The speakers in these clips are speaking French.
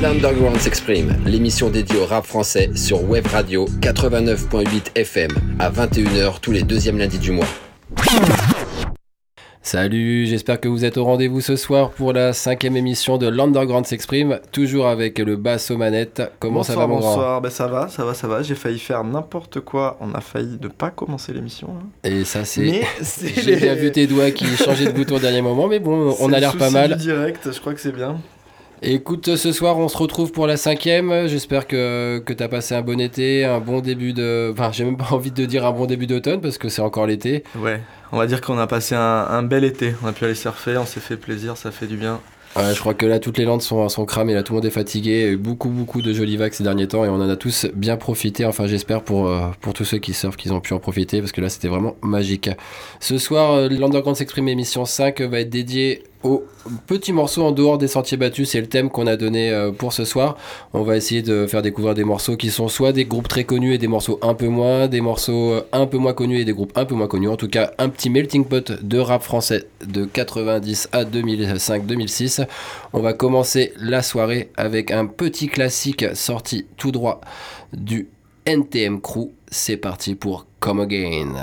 L'Underground s'exprime, l'émission dédiée au rap français sur Web Radio 89.8 FM à 21h tous les deuxièmes lundis du mois. Salut, j'espère que vous êtes au rendez-vous ce soir pour la cinquième émission de l'Underground s'exprime, toujours avec le basse aux manettes. Comment ça va mon Bonsoir, ben ça va, ça va, ça va. J'ai failli faire n'importe quoi, on a failli ne pas commencer l'émission. Hein. Et ça c'est... J'ai bien vu tes doigts qui changeaient de bouton au dernier moment, mais bon, on a l'air pas mal. direct, je crois que c'est bien. Écoute, ce soir, on se retrouve pour la cinquième. J'espère que, que tu as passé un bon été, un bon début de. Enfin, j'ai même pas envie de dire un bon début d'automne parce que c'est encore l'été. Ouais, on va dire qu'on a passé un, un, bel été. On a pu aller surfer, on s'est fait plaisir, ça fait du bien. Ouais, je crois que là, toutes les landes sont, sont cramées, là, tout le monde est fatigué. Il y a eu beaucoup, beaucoup de jolis vagues ces derniers temps et on en a tous bien profité. Enfin, j'espère pour, euh, pour tous ceux qui surfent qu'ils ont pu en profiter parce que là, c'était vraiment magique. Ce soir, euh, l'Underground s'exprime émission 5 va être dédiée au petit morceau en dehors des sentiers battus, c'est le thème qu'on a donné euh, pour ce soir. On va essayer de faire découvrir des morceaux qui sont soit des groupes très connus et des morceaux un peu moins, des morceaux euh, un peu moins connus et des groupes un peu moins connus. En tout cas, un petit melting pot de rap français de 90 à 2005-2006. On va commencer la soirée avec un petit classique sorti tout droit du NTM Crew. C'est parti pour Come Again.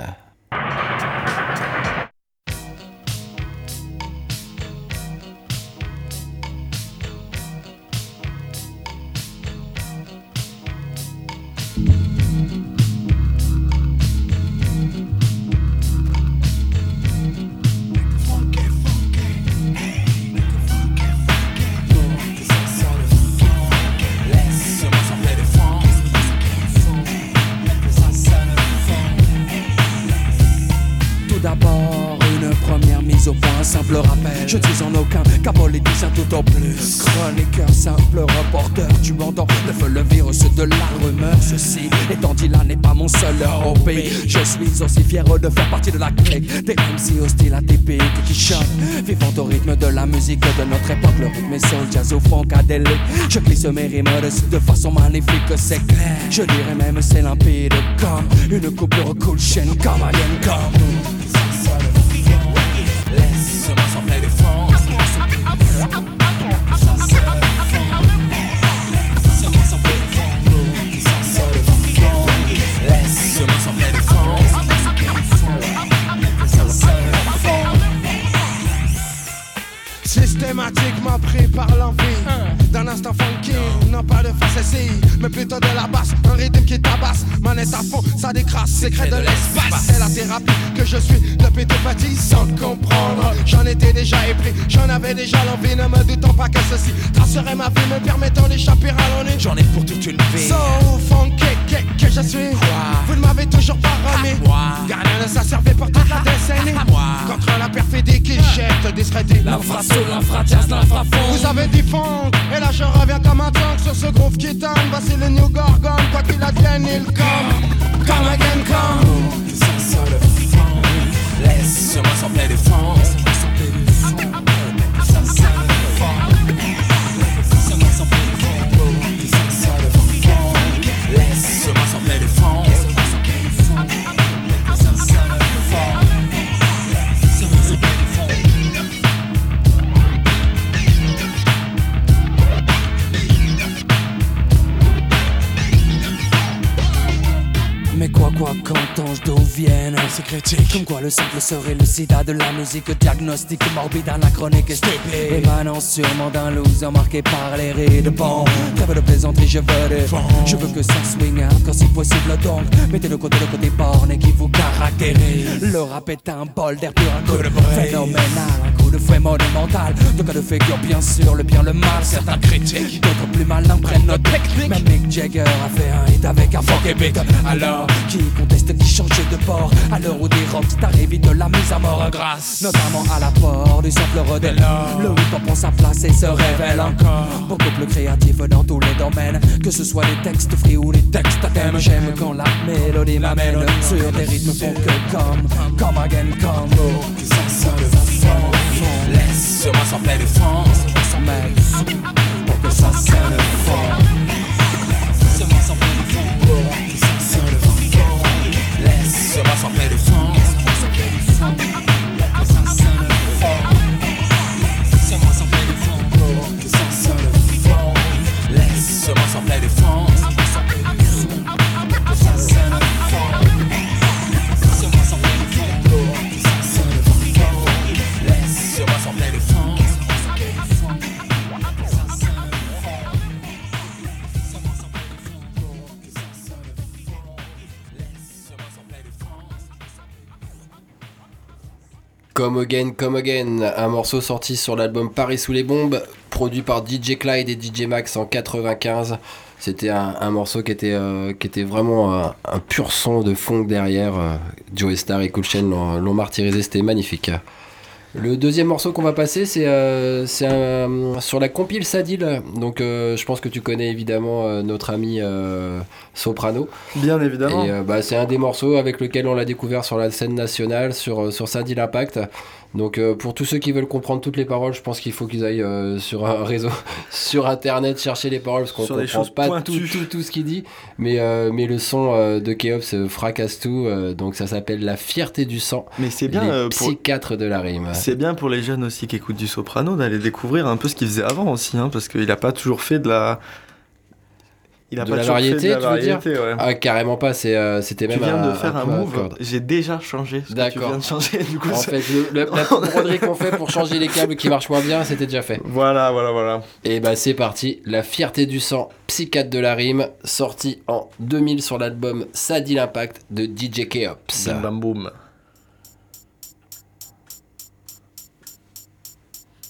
Au plus. Chroniqueur, simple reporter Tu m'entends, feu, le virus de la rumeur. Ceci étant dit là n'est pas mon seul hobby Je suis aussi fier de faire partie de la clique. Des MC hostiles atypiques qui chantent Vivant au rythme de la musique de notre époque Le rythme est soul, jazz ou funk Je glisse mes rimes de façon magnifique c'est clair. Je dirais même c'est limpide comme une coupure cool chaîne comme alien comme Systématiquement pris par l'envie d'un instant funky, non pas de facétie, mais plutôt de la basse, un rythme qui tabasse, manette à fond, ça décrasse, secret de l'espace. C'est la thérapie que je suis depuis tout petit sans comprendre. J'en étais déjà épris, j'en avais déjà l'envie, ne me doutons pas que ceci tracerait ma vie, me permettant d'échapper à l'ennui. J'en ai pour toute une vie. So funky que, que je suis, vous ne m'avez toujours pas remis. Gardien de ça servait pour toute la décennie. Contre la perfidie qui jette, discrédit. L'infraso, l'infratias, l'infrafond. Vous avez dit fond, et là je reviens comme un tank sur ce groove qui tank. Voici le New Gorgon, quoi qu'il advienne, il come. Come again, come. Quoi le simple serait le sida de la musique Diagnostic morbide, anachronique et stupide. Émanant sûrement d'un loser marqué par les rides Bon, trêve de plaisanterie, je veux des Je veux que ça swing quand si possible donc. Mettez le côté le côté borné qui vous caractérise. Le rap est un bol d'air pur, un coup de phénoménal Fouet monumental De cas de figure bien sûr, le bien, le mal. Certains critiques, d'autres plus malins prennent notre technique. Même Mick Jagger a fait un hit avec un funky beat Alors, qui conteste qui change de port? À l'heure où des vite de la mise à mort grâce. Notamment à l'apport du simple redélo Le hip-hop prend sa place et se révèle encore. Beaucoup plus créatif dans tous les domaines. Que ce soit les textes free ou les textes à thème. J'aime quand la mélodie m'amène Sur des rythmes font que comme Come again, come Ça sonne fond Laisse-moi sampler de France Pour que ça sonne fort. Laisse-moi Come Again, Come Again, un morceau sorti sur l'album Paris sous les bombes, produit par DJ Clyde et DJ Max en 95. C'était un, morceau qui était, euh, vraiment un, pur son de fond derrière. Euh, Joe Star et Cool l'ont martyrisé, c'était magnifique. Le deuxième morceau qu'on va passer, c'est euh, sur la compile Sadil. Donc, euh, je pense que tu connais évidemment euh, notre ami Soprano. Bien évidemment. Bah, c'est un des morceaux avec lequel on l'a découvert sur la scène nationale, sur, sur Sadil Impact. Donc euh, pour tous ceux qui veulent comprendre toutes les paroles, je pense qu'il faut qu'ils aillent euh, sur un réseau, sur internet, chercher les paroles, parce qu'on ne comprend pas tout, tout, tout, ce qu'il dit. Mais, euh, mais le son de Keops fracasse tout, donc ça s'appelle La fierté du sang. Mais c'est bien les psychiatres de la rime. C'est bien pour les jeunes aussi qui écoutent du soprano d'aller découvrir un peu ce qu'il faisait avant aussi, hein, parce qu'il n'a pas toujours fait de la il a de, pas la variété, de la tu veux dire Ah, carrément pas, euh, c'était même. Tu viens de faire un, move, j'ai déjà changé. D'accord. Tu viens de changer, du coup. En fait, le, la broderie qu'on fait pour changer les câbles qui marchent moins bien, c'était déjà fait. Voilà, voilà, voilà. Et bah, c'est parti. La fierté du sang, psychiatre de la rime, sorti en 2000 sur l'album Sadie l'Impact de DJ Keops. Bam, bam, boom.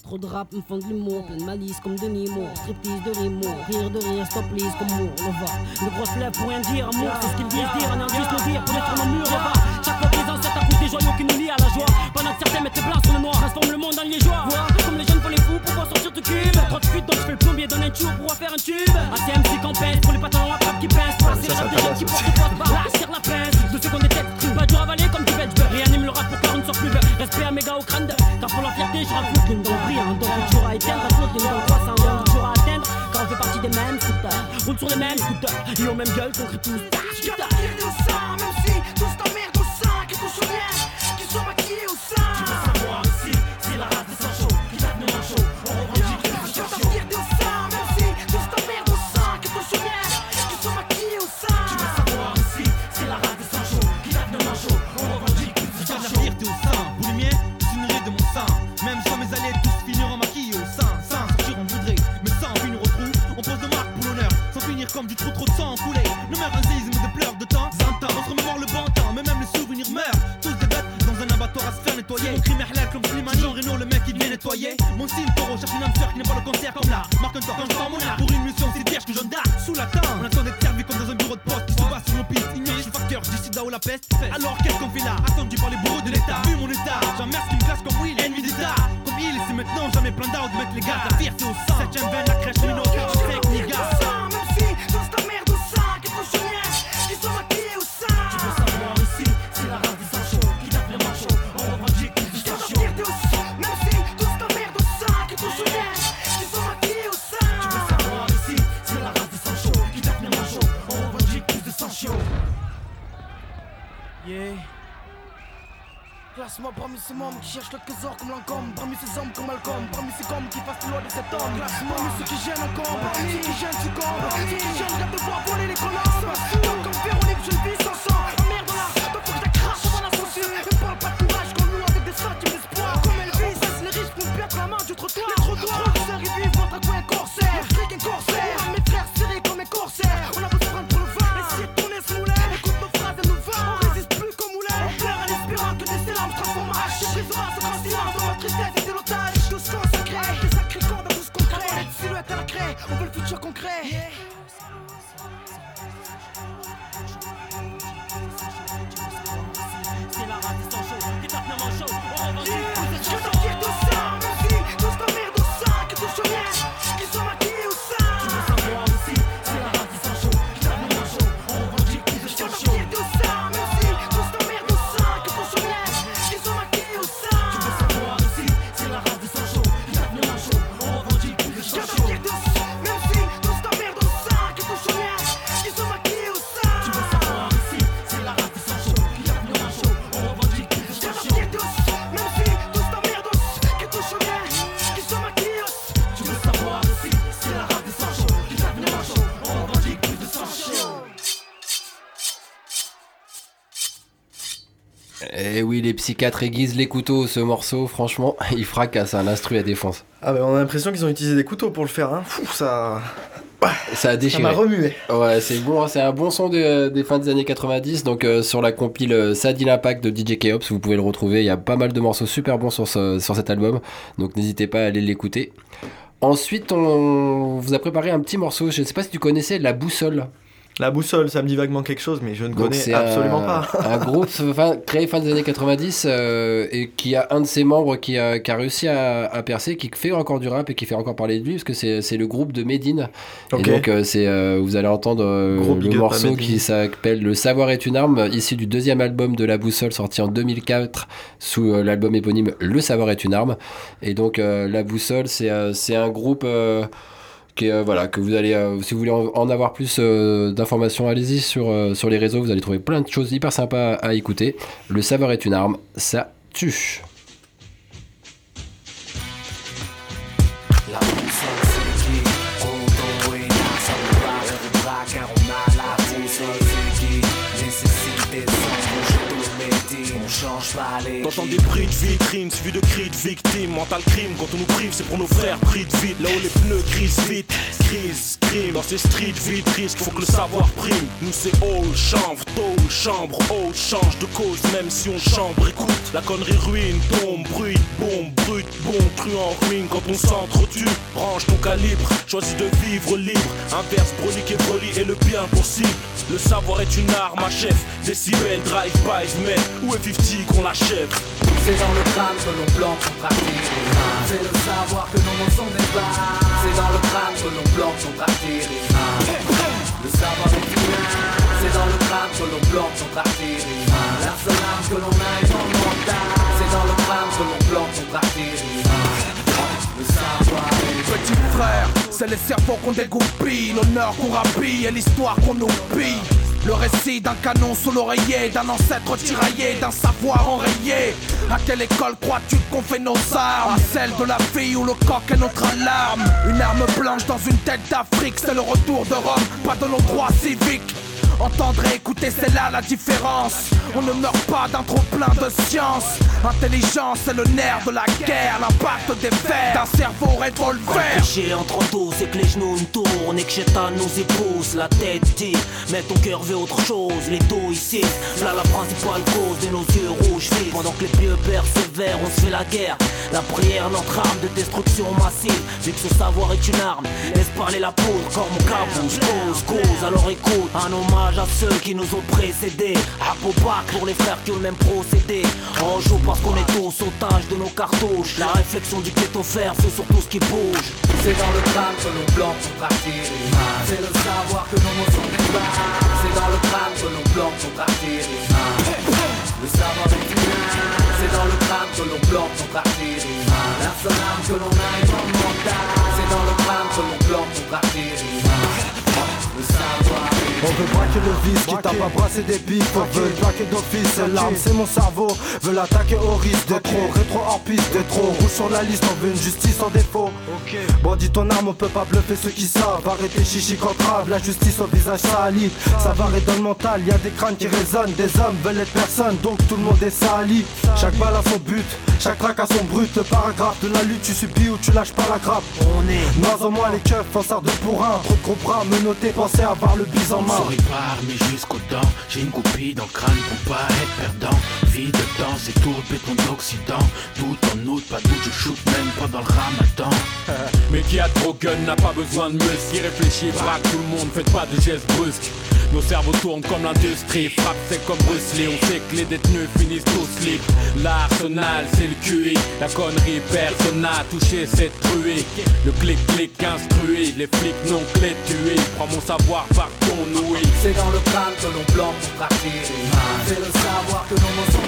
Trop de rap me font de l'humour, plein de malice comme Denis Moore. Striptease de rimour, rire de rire, stop please comme Moore. Le va, une grosse lèvre pour rien dire, amour, c'est ce qu'ils disent dire. Un indice le dire pour être mon mur, le va. Chaque fois les ancêtres accouchent des joyaux qui nous lient à la joie. Pendant que certains mettent les blancs sur le noir, transforment le monde en liégeois. Vois, comme les jeunes font les fous pour pouvoir sortir du cube? Trop de fuite, donc je fais le plombier, donne un tube pour faire un tube. Qu'on pèse, scooters, et aux mêmes Classe-moi parmi ces membres qui cherchent le trésor comme Lancôme. Parmi ces hommes comme Malcolm. Parmi ces hommes qui passent loin de cet homme. Classe-moi Parmi ceux qui gênent encore Parmi ceux qui gênent succombent Ceux qui gênent rêvent de voir voler les colombes. Comme Véronique, je vis sans sang. Que je la les psychiatres aiguisent les couteaux, ce morceau, franchement, il fracasse un instru à défense. Ah bah on a l'impression qu'ils ont utilisé des couteaux pour le faire, hein. Fou, ça... Ça a Ça déchiré. m'a remué. Ouais, c'est bon, c'est un bon son de- des fins des années 90. Donc euh, sur la compile euh, Sadie l'Impact de DJ Keops, vous pouvez le retrouver. Il y a pas mal de morceaux super bons sur, ce- sur cet album. Donc n'hésitez pas à aller l'écouter. Ensuite, on vous a préparé un petit morceau. Je ne sais pas si tu connaissais La Boussole. La boussole, ça me dit vaguement quelque chose, mais je ne Donc, connais absolument un, pas. un groupe fin- créé fin des années 90 euh, et qui a un de ses membres qui a, qui a réussi à, à percer, qui fait encore du rap et qui fait encore parler de lui parce que c'est le groupe de Medine. Et donc euh, c'est euh, vous allez entendre le morceau qui s'appelle Le savoir est une arme, issu du deuxième album de La Boussole sorti en 2004 sous l'album éponyme Le savoir est une arme. Et donc La Boussole c'est un groupe qui euh, voilà, que vous allez, euh, si vous voulez en, avoir plus euh, d'informations, allez-y sur, sur les réseaux, vous allez trouver plein de choses hyper sympas à écouter. Le savoir est une arme, ça tue. T'entends des bruits de vitrine, suivi de cris de victimes. Mental crime, quand on nous prive, c'est pour nos frères pris de vite. Là où les pneus grisent vite, crise, crime. Dans ces streets vides, risque, faut que le savoir prime. Nous c'est all, chanvre, tôt, chambre, haut, change de cause, même si on chambre, écoute. La connerie ruine, tombe, bruit, bombe, brut, bon, cru en ruine. Quand on s'entretue, range ton calibre, choisis de vivre libre. Inverse, brolique et broli et le bien pour cible. Le savoir est une arme à chef, décibel, drive-by, mais où est 50 qu'on l'achève C'est dans le crâne que l'on plante son pratique C'est le savoir que mots sont des balles C'est dans le crâne que l'on plante son pratique Le savoir est humain. C'est dans le crâne que l'on plante son pratique La seule que l'on a est en mental. C'est dans le crâne que l'on plante son pratique Le savoir Petit frère, c'est les cerveaux qu'on dégoupille, l'honneur qu'on rapille et l'histoire qu'on oublie. Le récit d'un canon sous l'oreiller, d'un ancêtre tiraillé, d'un savoir enrayé. À quelle école crois-tu qu'on fait nos armes? À celle de la fille où le coq est notre alarme. Une arme blanche dans une tête d'Afrique, c'est le retour de Rome, pas de nos droits civiques. Entendre et écouter, c'est là la différence. On ne meurt pas d'un trop plein de science. Intelligence, c'est le nerf de la guerre, l'impact des fers d'un cerveau revolver. Péché entre dos, c'est que les genoux nous tournent et que Chétan nous épouse. La tête dit, mais ton cœur veut autre chose. Les dos ici, là la principale cause de nos yeux rouges vides. Pendant que les vieux persévèrent, on se fait la guerre. La prière, notre arme de destruction massive. Vu que ce savoir est une arme, laisse parler la poudre comme cabouche. Cause, cause, alors écoute, un hommage à ceux qui nous ont précédés. Apopac pour les frères qui ont même procédé. Qu'on est tous otages de nos cartouches. La réflexion du fer c'est surtout ce qui bouge. C'est dans le crâne que l'on plante son pratique C'est le savoir que nos mots sont C'est dans le crâne que l'on plante son pratique Le savoir est humain. C'est dans le crâne que l'on plante son pratique La seule arme que l'on a est en mental. C'est dans le crâne que l'on plante son pratique Le savoir On veut braquer le vice, qui tape à brasser des pipes On veut braquer d'office, l'arme c'est mon cerveau Veut l'attaquer au risque. De trop, rétro hors piste de trop Rouge sur la liste, on veut une justice sans défaut. Bandit ton arme, on peut pas bluffer ceux qui savent. Arrêtez chichi contre la justice au visage sali. Ça va dans le mental, y a des crânes qui résonnent. Des hommes veulent être personne, donc tout le monde est sali. Chaque balle a son but, chaque track a son brut. Le paragraphe de la lutte, tu subis ou tu lâches pas la grappe. On est Moins en moins les keufs, forçards de pour un. Trop de gros bras, menottés, pensez avoir le bise en Souris pas, mais jusqu'aux dents. J'ai une copie dans le crâne pour pas être perdant. Vie de temps, c'est tout béton d'Occident Tout en août, pas doute, je shoot même pendant le ramadan. Mais qui a trop gun n'a pas besoin de muscles. Qui réfléchit, braque tout le monde, faites pas de gestes brusques. Nos cerveaux tournent comme l'industrie, frappe c'est comme Bruce Lee. On sait que les détenus finissent tous libres L'arsenal c'est le QI, la connerie personne n'a touché cette truie. Le clic-clic instruit, les flics n'ont que les tués Prends mon savoir par ton C'est dans le crâne que l'on plante son pratique C'est le savoir que nos mots sont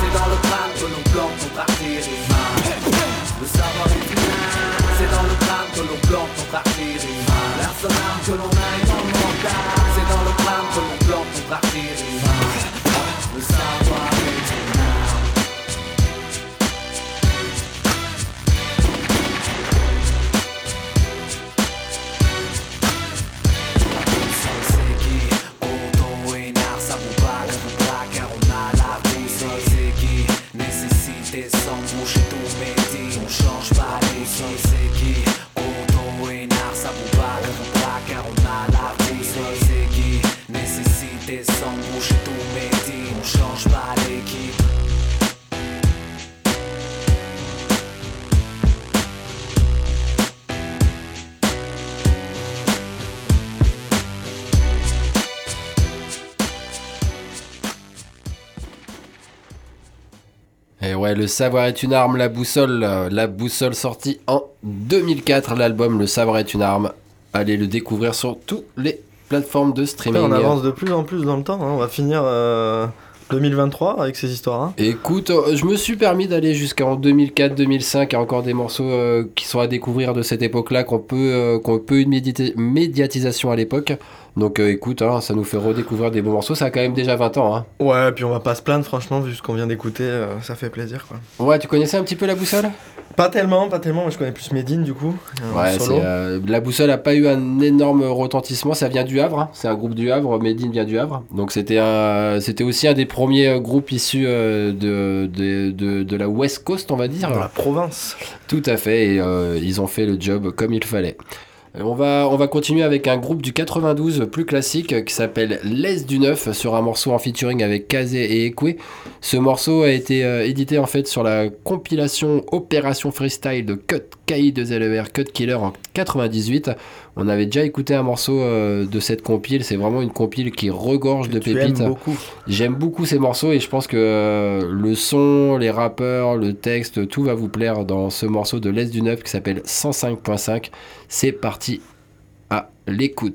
C'est dans le crâne que l'on plante son pratique Le savoir est humain. C'est dans le crâne que l'on plante son pratique La seule arme que l'on a Et ouais, le savoir est une arme, la boussole. euh, La boussole sortie en 2004, l'album Le savoir est une arme. Allez le découvrir sur toutes les plateformes de streaming. on avance de plus en plus dans le temps. hein. On va finir euh, 2023 avec ces histoires. hein. Écoute, euh, je me suis permis d'aller jusqu'en 2004-2005. Il y a encore des morceaux euh, qui sont à découvrir de cette époque-là, qu'on peut, euh, qu'on peut une médiatisation à l'époque. Donc euh, écoute, hein, ça nous fait redécouvrir des bons morceaux. Ça a quand même déjà 20 ans. Hein. Ouais, puis on va pas se plaindre, franchement, vu ce qu'on vient d'écouter, euh, ça fait plaisir quoi. Ouais, tu connaissais un petit peu la boussole? Pas tellement, pas tellement, moi je connais plus Medine du coup. en Ouais, solo. euh, la boussole a pas eu un énorme retentissement. Ça vient du Havre. hein. C'est un groupe du Havre. Medine vient du Havre. Donc c'était aussi un des premiers euh, groupes issus euh, de, de, de, de la West Coast, on va dire. Dans la province. Tout à fait. Et euh, ils ont fait le job comme il fallait. On va, on va continuer avec un groupe du 92 plus classique qui s'appelle Les du Neuf sur un morceau en featuring avec Kazé et Ekwe. Ce morceau a été euh, édité en fait sur la compilation Opération Freestyle de Cut KI de ZER Cut Killer en 98. On avait déjà écouté un morceau euh, de cette compile. C'est vraiment une compile qui regorge de pépites. beaucoup. J'aime beaucoup ces morceaux et je pense que euh, le son, les rappeurs, le texte, tout va vous plaire dans ce morceau de l'Est du Neuf qui s'appelle 105.5. C'est parti à l'écoute.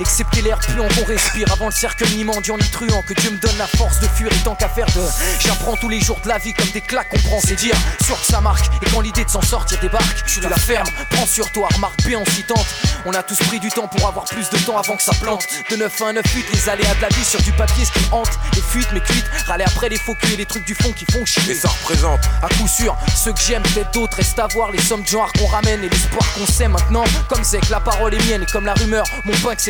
Excepté l'air puant qu'on respire avant le cercle ni mendiant ni truand. Que Dieu me donne la force de fuir et tant qu'à faire de. J'apprends tous les jours de la vie comme des claques qu'on prend, c'est dire. Sûr que ça marque, et quand l'idée de s'en sortir débarque, tu la fermes, prends sur toi, remarque bien si tente. On a tous pris du temps pour avoir plus de temps avant que ça plante. De 9 à 1, 9 8, les aléas de la vie sur du papier, ce qui hante. Les fuites, mes cuites, râler après les faux culs et les trucs du fond qui font chier. Et ça représente À coup sûr, ceux que j'aime, peut-être d'autres, restent à voir les sommes de genre qu'on ramène et l'espoir qu'on sait maintenant. Comme c'est que la parole est mienne et comme la rumeur, mon pain que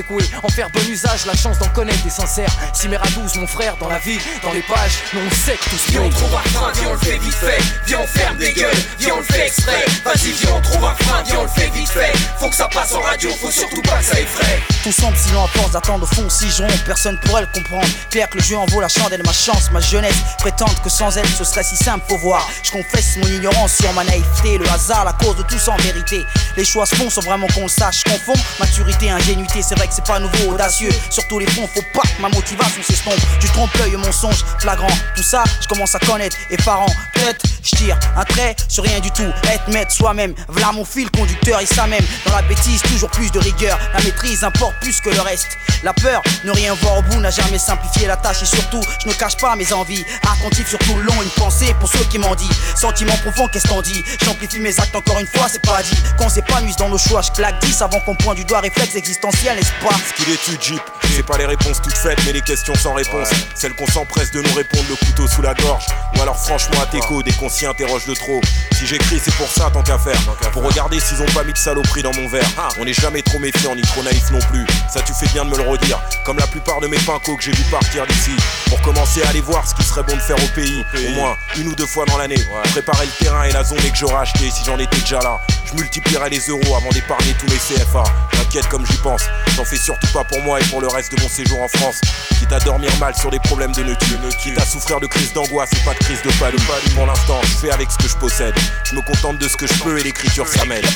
En faire bon usage, la chance d'en connaître des sincères. Ciméra 12, mon frère, dans la vie, dans les pages, nous on sait que tout se Viens on trouve un frein, viens on le fait vite fait Viens on ferme des gueules, viens on le fait exprès Vas-y viens on trouve un frein, viens on le fait vite fait Faut que ça passe en radio, faut surtout pas que ça effraie Tout semble si à force d'attendre au fond si je ronde, personne pourrait le comprendre. Pierre que le jeu en vaut la chandelle, ma chance, ma jeunesse. Prétendre que sans elle ce serait si simple, faut voir. Je confesse mon ignorance sur ma naïveté, le hasard, la cause de tout en vérité. Les choix se font sans vraiment qu'on le sache. Je confonds maturité, ingénuité, c'est vrai que c'est pas nouveau, audacieux. Sur tous les fronts, faut pas que ma motivation s'estompe. Du trompe-l'œil, mensonge flagrant. Tout ça, je commence à connaître, effarant. Peut-être, je tire un trait sur rien du tout. Être maître soi-même, voilà mon fil conducteur et ça même. Dans la bêtise, toujours plus de rigueur. La maîtrise importe plus que le reste. La peur, ne rien voir au bout, n'a jamais simplifié la tâche et surtout, je ne cache pas mes envies. Attentif sur tout le long, une pensée pour ceux qui m'en dit. Sentiment profond, qu'est-ce qu'on dit? J'amplifie mes actes encore une fois, c'est pas dit. Qu'on s'épanouisse dans nos choix, je claque 10 avant qu'on pointe du doigt réflexe existentiel, n'est-ce pas? Ce qu'il étudie, c'est pas les réponses toutes faites, mais les questions sans réponse. Celles qu'on s'empresse de nous répondre le couteau sous la gorge. Ou alors franchement à t'écho, dès qu'on s'y interroge de trop. Si j'écris, c'est pour ça, tant qu'à faire. Pour regarder s'ils ont pas mis de saloperie dans mon verre. On n'est jamais trop méfiant ni trop naïf non plus. Ça tu fais bien de me le redire. Comme la plupart de mes pincos que j'ai vu partir d'ici. Pour commencer à aller voir ce qui serait bon de faire au pays. Au moins une ou deux fois dans l'année. Préparer le terrain et la zone que j'aurais acheté si j'en étais déjà là. Je multiplierai les euros avant d'épargner tous mes CFA. T'inquiète comme j'y pense. J'en fais surtout pas pour moi et pour le reste de mon séjour en France. Quitte à dormir mal sur des problèmes de nœuds. Quitte à souffrir de crise d'angoisse et pas de crise de palud. Pour l'instant, je fais avec ce que je possède. Je me contente de ce que je peux et l'écriture m'aide.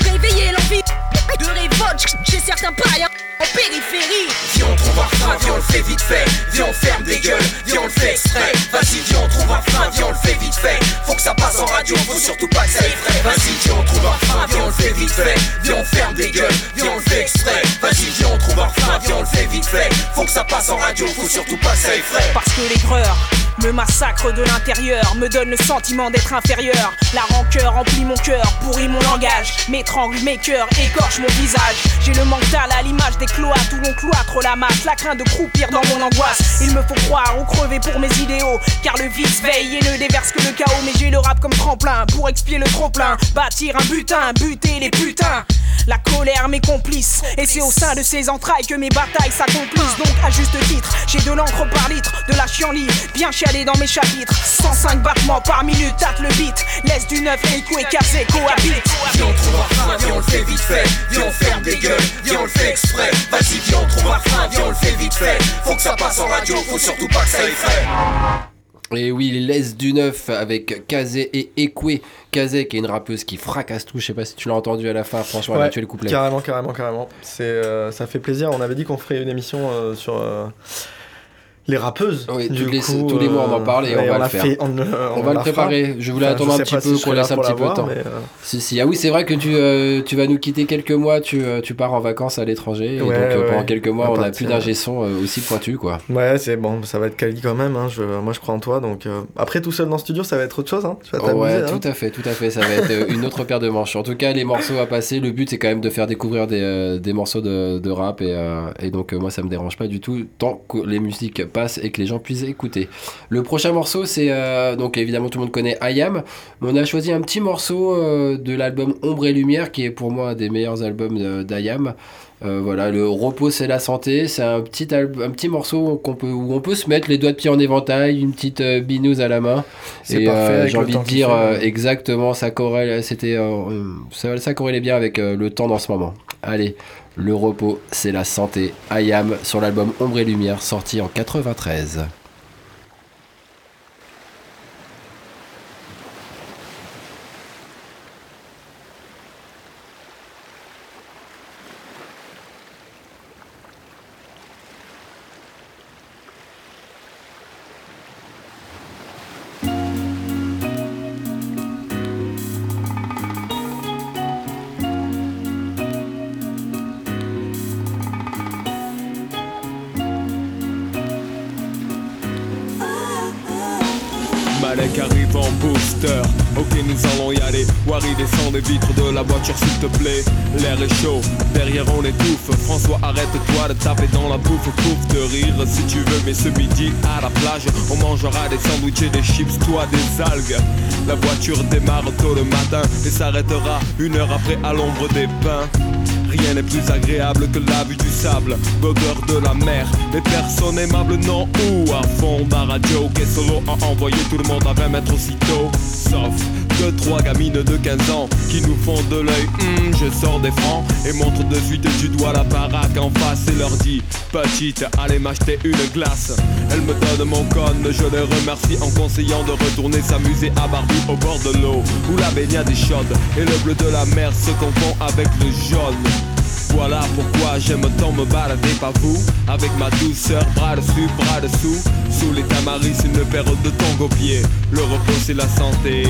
Réveiller l'envie de révolte chez certains périphérie. Viens on trouve un frein, viens on le fait vite fait. Viens on ferme des gueules, viens on le fait exprès. Vas-y viens on trouve un frein, viens on le fait vite fait. Faut que ça passe en radio, faut surtout pas que ça effraie Vas-y viens on trouve un frein, viens on le fait vite fait. Viens on ferme des gueules, viens on le fait exprès. Vas-y viens on trouve un frein, viens on le fait vite fait. Faut que ça passe en radio, faut surtout pas que ça effraie Parce que l'aigreur me massacre de l'intérieur, me donne le sentiment d'être inférieur. La rancœur remplit mon cœur, pourrit mon langage, m'étrangle mes cœurs, écorche mon visage. J'ai le mental à l'image des cloîtres où l'on cloître la masse, la crainte de croupir dans mon angoisse. Il me faut croire ou crever pour mes idéaux, car le vice veille et ne déverse que le chaos. Mais j'ai le rap comme tremplin pour expier le trop-plein, bâtir un butin, buter les putains. La colère mes complices, et c'est au sein de ces entrailles que mes batailles s'accomplissent. Donc à juste titre, j'ai de l'encre par litre, de la chienlit, bien chialée dans mes chapitres. 105 battements par minute, tâte le beat. Laisse du neuf, et Kazé cohabitent. Viens trouve on le fait vite fait on ferme des gueules, viens on le fait exprès Vas-y viens on trouve un frein, viens on le fait vite fait Faut que ça passe en radio, faut surtout pas que ça effraie Et oui, les laisse du neuf avec Kazé et Ekwe. Kazé qui est une rappeuse qui fracasse tout. Je sais pas si tu l'as entendu à la fin, franchement, elle a Ouais, tué le couplet. Carrément, carrément, carrément. C'est, euh, ça fait plaisir. On avait dit qu'on ferait une émission euh, sur euh, les rappeuses. Oui, Du les- coup, tous les mois, on en euh, parle et on ouais, va le faire. fait- on, euh, On va le préparer. Je voulais Enfin, attendre un petit peu si qu'on laisse un petit peu de temps. euh, Si, si. Ah oui, c'est vrai que tu, euh, tu vas nous quitter quelques mois, tu, euh, tu pars en vacances à l'étranger. et Ouais, donc euh, pendant ouais. quelques mois, On on va a partir, plus d'ingé son euh, aussi pointu, quoi. Ouais, c'est bon, ça va être quali quand même. hein, je, moi, je crois en toi. Donc, euh, après, tout seul dans le studio, ça va être autre chose. Hein, tu vas t'amuser. Ouais, hein. tout à fait, tout à fait. Ça va être euh, une autre paire de manches. En tout cas, les morceaux à passer, le but c'est quand même de faire découvrir des, euh, des morceaux de, rap et, euh, donc euh, moi ça me dérange pas du tout tant que les musiques et que les gens puissent écouter. Le prochain morceau c'est euh, donc évidemment tout le monde connaît Ayam, mais on a choisi un petit morceau euh, de l'album Ombre et Lumière qui est pour moi un des meilleurs albums d'Ayam. Euh, voilà, le repos c'est la santé, c'est un petit, un petit morceau qu'on peut, où on peut se mettre les doigts de pied en éventail, une petite euh, binouse à la main. C'est parfait euh, j'ai envie de dire exactement, ça corrèle, c'était, ça, ça corrélait bien avec le temps dans ce moment. Allez, le repos c'est la santé. Ayam sur l'album Ombre et Lumière sorti en 93. La voiture démarre tôt le matin et s'arrêtera une heure après à l'ombre des pins. Rien n'est plus agréable que la vue du sable, l'odeur de la mer, les personnes aimables non ou à fond ma radio solo a envoyé tout le monde à 20 mètres aussitôt. Sauf deux, trois gamines de 15 ans qui nous font de l'œil, Hum, je sors des francs et montre de suite du doigt la baraque en face et leur dit Petite, allez m'acheter une glace. Elle me donne mon cône, je les remercie en conseillant de retourner s'amuser à Barbie au bord de l'eau où la baignade est chaude et le bleu de la mer se confond avec le jaune. Voilà pourquoi j'aime tant me balader, pas vous. Avec ma douceur, bras dessus, bras dessous. Sous les tamaris, une paire de aux pieds Le repos c'est la santé,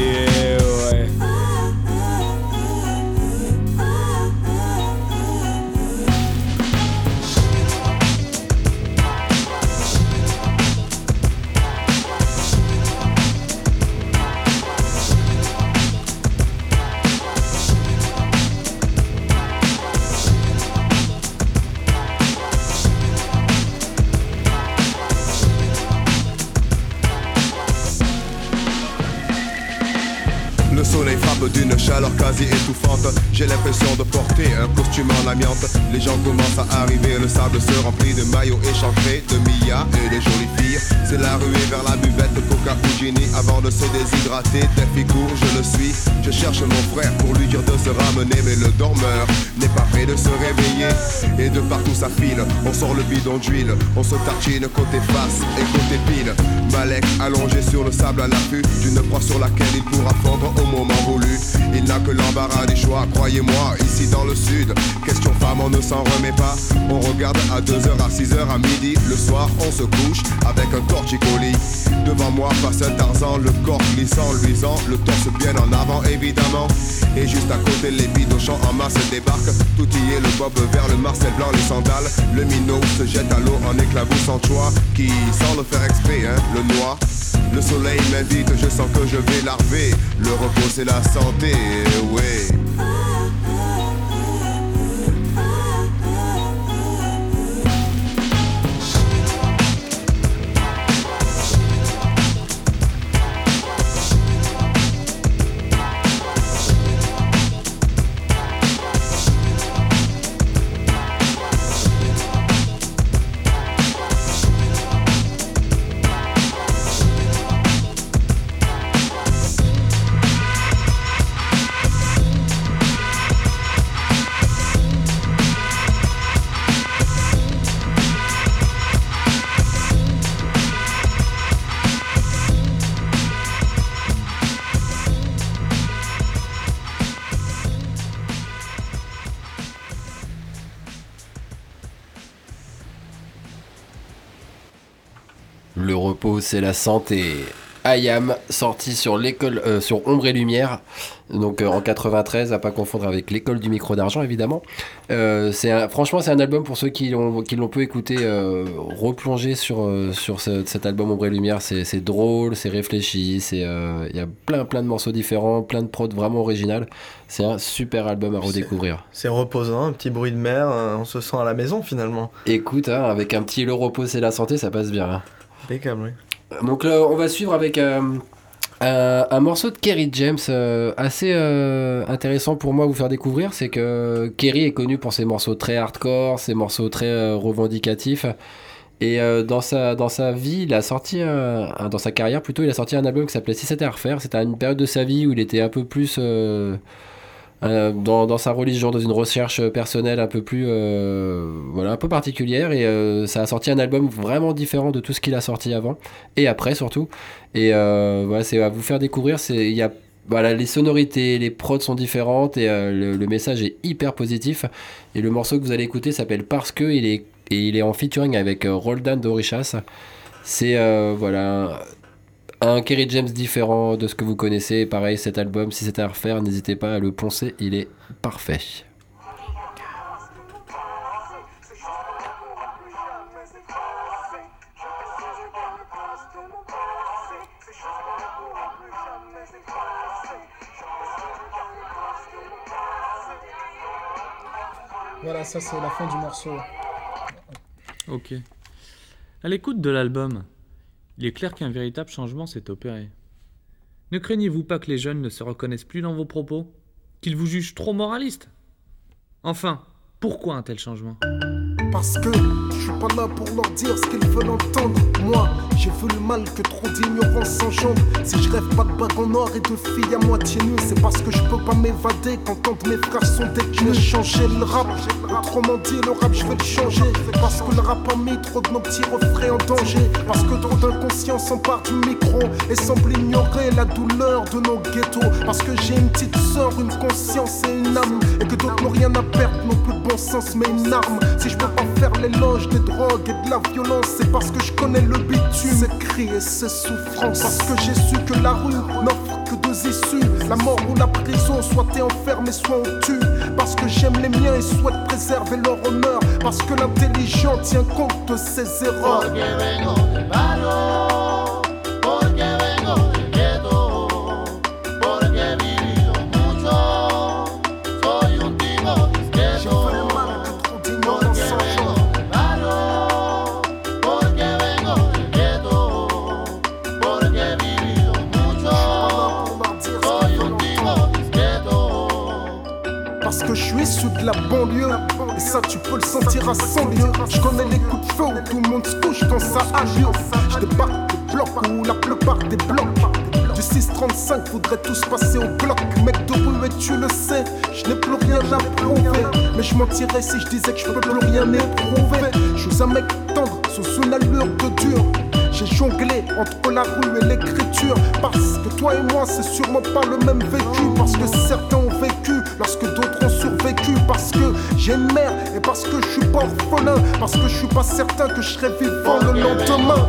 J'ai l'impression de porter un costume en amiante. Les gens commencent à arriver, le sable se remplit de maillots échancrés, de Mia et des jolies filles. C'est la ruée vers la buvette Coca ou Ginny avant de se déshydrater. Tel figure, je le suis. Je cherche mon frère pour lui dire de se ramener, mais le dormeur n'est pas prêt de se réveiller. Et de partout ça file, on sort le bidon d'huile, on se tartine côté face et côté pile. Malek allongé sur le sable à l'affût d'une proie sur laquelle il pourra fondre au moment voulu. Il n'a que l'embarras des choix, croyez-moi, ici dans le sud. Question femme, on ne s'en remet pas. On regarde à 2h, à 6h, à midi. Le soir, on se couche avec un torticolis. Devant moi passe un Tarzan, le corps glissant, luisant, le torse bien en avant évidemment. Et juste à côté, les bidochants en masse débarquent. Tout y est, le bob vert, le marcel blanc, les sandales. Le minot se jette à l'eau en éclaboussant choix. Qui, sans le faire exprès, hein, le noie. Le soleil m'invite, je sens que je vais larver. Le repos c'est la santé, ouais. C'est la santé. Ayam, sorti sur l'école, euh, sur Ombre et Lumière, donc euh, en 93, à pas confondre avec l'école du micro d'argent évidemment. Euh, c'est franchement, c'est un album pour ceux qui l'ont, qui l'ont peu écouté, replonger sur, sur ce- cet album Ombre et Lumière. C'est, drôle, c'est réfléchi, c'est, il y a plein plein de morceaux différents, plein de prods vraiment originales. C'est un super album à redécouvrir. C'est reposant, un petit bruit de mer, on se sent à la maison finalement. Écoute, hein, avec un petit le repos c'est la santé, ça passe bien. hein. Impeccable, oui. Donc là, on va suivre avec euh, un, un morceau de Kerry James euh, assez euh, intéressant pour moi à vous faire découvrir. C'est que Kerry est connu pour ses morceaux très hardcore, ses morceaux très euh, revendicatifs. Et euh, dans, sa, vie, il a sorti, dans sa carrière plutôt, il a sorti un album qui s'appelait Si c'était à refaire. C'était une période de sa vie où il était un peu plus euh, euh, dans, dans sa religion, dans une recherche personnelle un peu plus, euh, voilà, un peu particulière. Et euh, ça a sorti un album vraiment différent de tout ce qu'il a sorti avant et après surtout. Et euh, voilà, c'est à vous faire découvrir. C'est il y a voilà, les sonorités, les prods sont différentes et euh, le, message est hyper positif. Et le morceau que vous allez écouter s'appelle Parce que il est et il est en featuring avec euh, Roldan Dorichas. C'est euh, voilà un Kerry James différent de ce que vous connaissez. Pareil, cet album, si c'était à refaire, n'hésitez pas à le poncer, il est parfait. Voilà, ça c'est la fin du morceau. Ok. À l'écoute de l'album, il est clair qu'un véritable changement s'est opéré. Ne craignez-vous pas que les jeunes ne se reconnaissent plus dans vos propos? Qu'ils vous jugent trop moraliste Enfin, pourquoi un tel changement? Parce que je suis pas là pour leur dire ce qu'ils veulent entendre. Moi, j'ai vu le mal que trop d'ignorance engendre. Si je rêve pas de bague en or et de filles à moitié nues, c'est parce que je peux pas m'évader quand tant mes frères sont détenus. Changer le rap, autrement dit, le rap, je vais le changer. Parce que le rap a mis trop de nos petits refrains en danger. Parce que trop d'inconscients s'emparent du micro et semblent ignorer la douleur de nos ghettos. Parce que j'ai une petite sœur, une conscience et une âme. Et que d'autres n'ont rien à perdre, n'ont plus de bon sens, mais une arme. Si je faire l'éloge des drogues et de la violence, c'est parce que je connais le bitume. Ces cris et ces souffrances. Parce que j'ai su que la rue n'offre que deux issues. La mort ou la prison, soit t'es enfermé, soit on tue. Parce que j'aime les miens et souhaite préserver leur honneur. Parce que l'intelligent tient compte de ses erreurs. Ça tu peux le sentir à 100 lieues Je connais les coups de feu où tout le monde se couche quand ça a lieu Je débarque des blocs où la plupart des blocs. Du 635 faudrait tous passer au bloc. Mec de rue et tu le sais Je n'ai plus rien à prouver. Mais je mentirais si je disais que je peux plus rien éprouver. Je suis un mec tendre sous une allure de dur j'ai jonglé entre la rue et l'écriture Parce que toi et moi c'est sûrement pas le même vécu Parce que certains ont vécu lorsque d'autres ont survécu Parce que j'ai une mère et parce que je suis pas orphelin Parce que je suis pas certain que je serai vivant le lendemain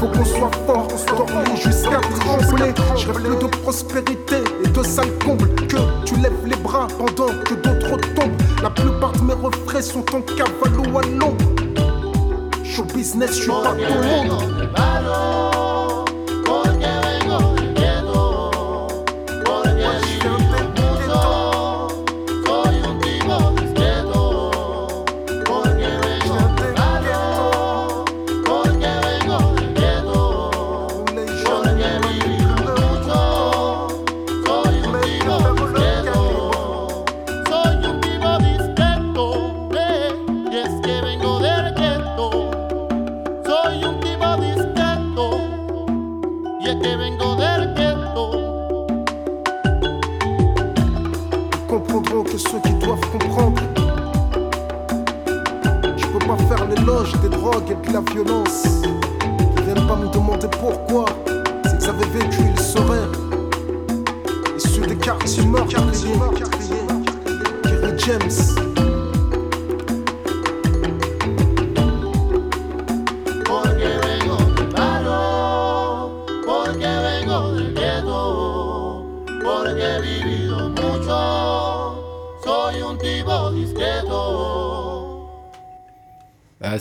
Faut qu'on soit fort, dormir jusqu'à trembler. Je rêve plus de prospérité et de sale comble. Que tu lèves les bras pendant que d'autres tombent. La plupart de mes refrains sont en cavalo à l'ombre. Show business, je suis pas ton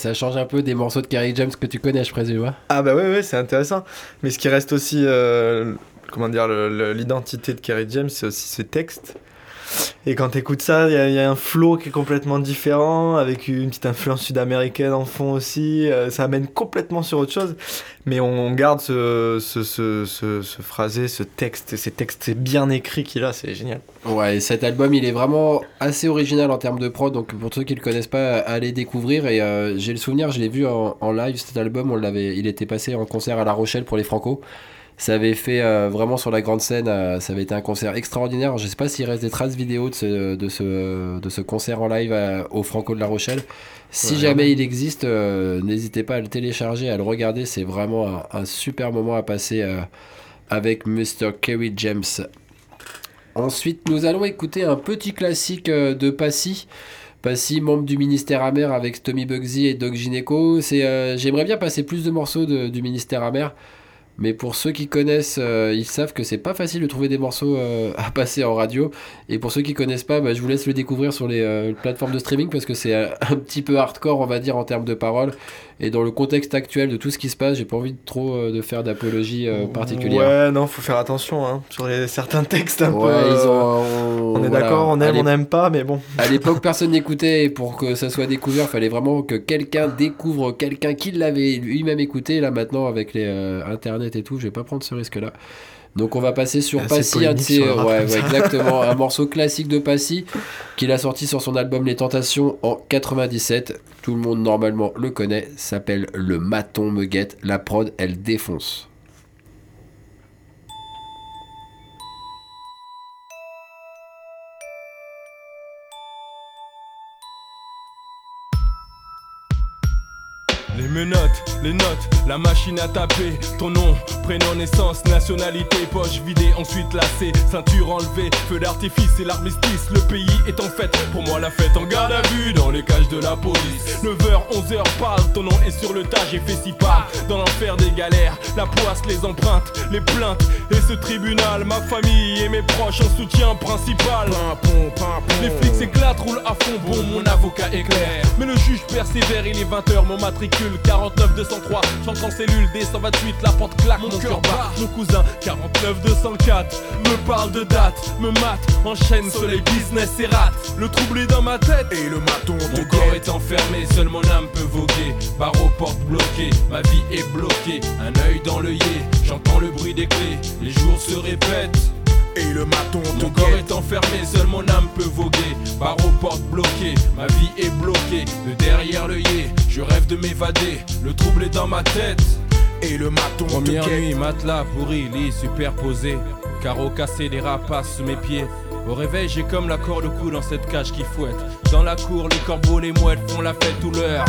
ça change un peu des morceaux de Kerry James que tu connais, je présume. hein Ah bah ouais, ouais, c'est intéressant. Mais ce qui reste aussi, euh, comment dire, l'identité de Kerry James, c'est aussi ses textes. Et quand t'écoutes ça, il y, a- il y a un flow qui est complètement différent, avec une petite influence sud-américaine en fond aussi. euh, ça amène complètement sur autre chose. Mais on, garde ce, ce, ce, ce, phrasé, ce texte, ces textes bien écrits qu'il a, c'est génial. Ouais, et cet album, il est vraiment assez original en termes de prod. Donc, pour ceux qui le connaissent pas, allez découvrir. Et euh, j'ai le souvenir, je l'ai vu en, live cet album. On l'avait, il était passé en concert à La Rochelle pour les Franco. Ça avait fait euh, vraiment sur la grande scène. euh, ça avait été un concert extraordinaire. Je sais pas s'il reste des traces vidéo de ce, de ce, de ce concert en live à- au Franco de La Rochelle. Si jamais il existe, euh, n'hésitez pas à le télécharger, à le regarder. C'est vraiment un, un super moment à passer euh, avec Mr. Kerry James. Ensuite, nous allons écouter un petit classique euh, de Passy. Passy, membre du ministère amer avec Tommy Bugsy et Doc Gineco. C'est, euh, j'aimerais bien passer plus de morceaux de- du ministère amer. Mais pour ceux qui connaissent, euh, ils savent que c'est pas facile de trouver des morceaux euh, à passer en radio. Et pour ceux qui connaissent pas, bah, je vous laisse le découvrir sur les euh, plateformes de streaming parce que c'est un petit peu hardcore, on va dire, en termes de paroles. Et dans le contexte actuel de tout ce qui se passe, j'ai pas envie de trop euh, de faire d'apologie euh, particulière. Ouais, non, faut faire attention hein, sur les, certains textes un Ouais, peu. ils euh, ont- on est voilà. d'accord, on aime, on n'aime pas, mais bon. À l'époque, personne n'écoutait et pour que ça soit découvert, il fallait vraiment que quelqu'un découvre quelqu'un qui l'avait lui-même écouté. Là, maintenant, avec les euh, internet et tout, je vais pas prendre ce risque-là. Donc, on va passer sur Assez Passy, un de ses- ouais, ouais, exactement, un morceau classique de Passy qu'il a sorti sur son album Les Tentations en 97. Tout le monde normalement le connaît. S'appelle Le Maton me guette. La prod, elle défonce. Les menottes, les notes, la machine à taper, ton nom, prénom, naissance, nationalité, poche vidée, ensuite lacée, ceinture enlevée, feu d'artifice et l'armistice, le pays est en fête, pour moi la fête en garde à vue dans les cages de la police. 9h, 11h, parle, ton nom est sur le tas, j'ai fait si pas, dans l'enfer des galères, la poisse, les empreintes, les plaintes, et ce tribunal, ma famille et mes proches en soutien principal. Les flics s'éclatent, roulent à fond, bon, mon avocat est clair. Mais le juge persévère, il est 20h, mon matricule 49 203. J'entre en cellule D128, la porte claque, mon, cœur bat. Mon cousin 49 204 me parle de date, me mate, enchaîne soleil business et rate. Le trouble est dans ma tête et le maton Mon corps est enfermé, seule mon âme peut voguer. Barreaux, portes bloquées, ma vie est bloquée. Un œil dans l'œillet, j'entends le bruit des clés. Les jours se répètent. Et le maton Mon corps est enfermé, seule mon âme peut voguer. Barreaux, portes bloquées, ma vie est bloquée. De derrière l'œillet, je rêve de m'évader. Le trouble est dans ma tête. Et le maton Première nuit, matelas pourri, lit superposé. Carreaux cassés, des rapaces sous mes pieds. Au réveil, j'ai comme la corde au cou dans cette cage qui fouette. Dans la cour, les corbeaux, les mouettes font la fête tout l'heure.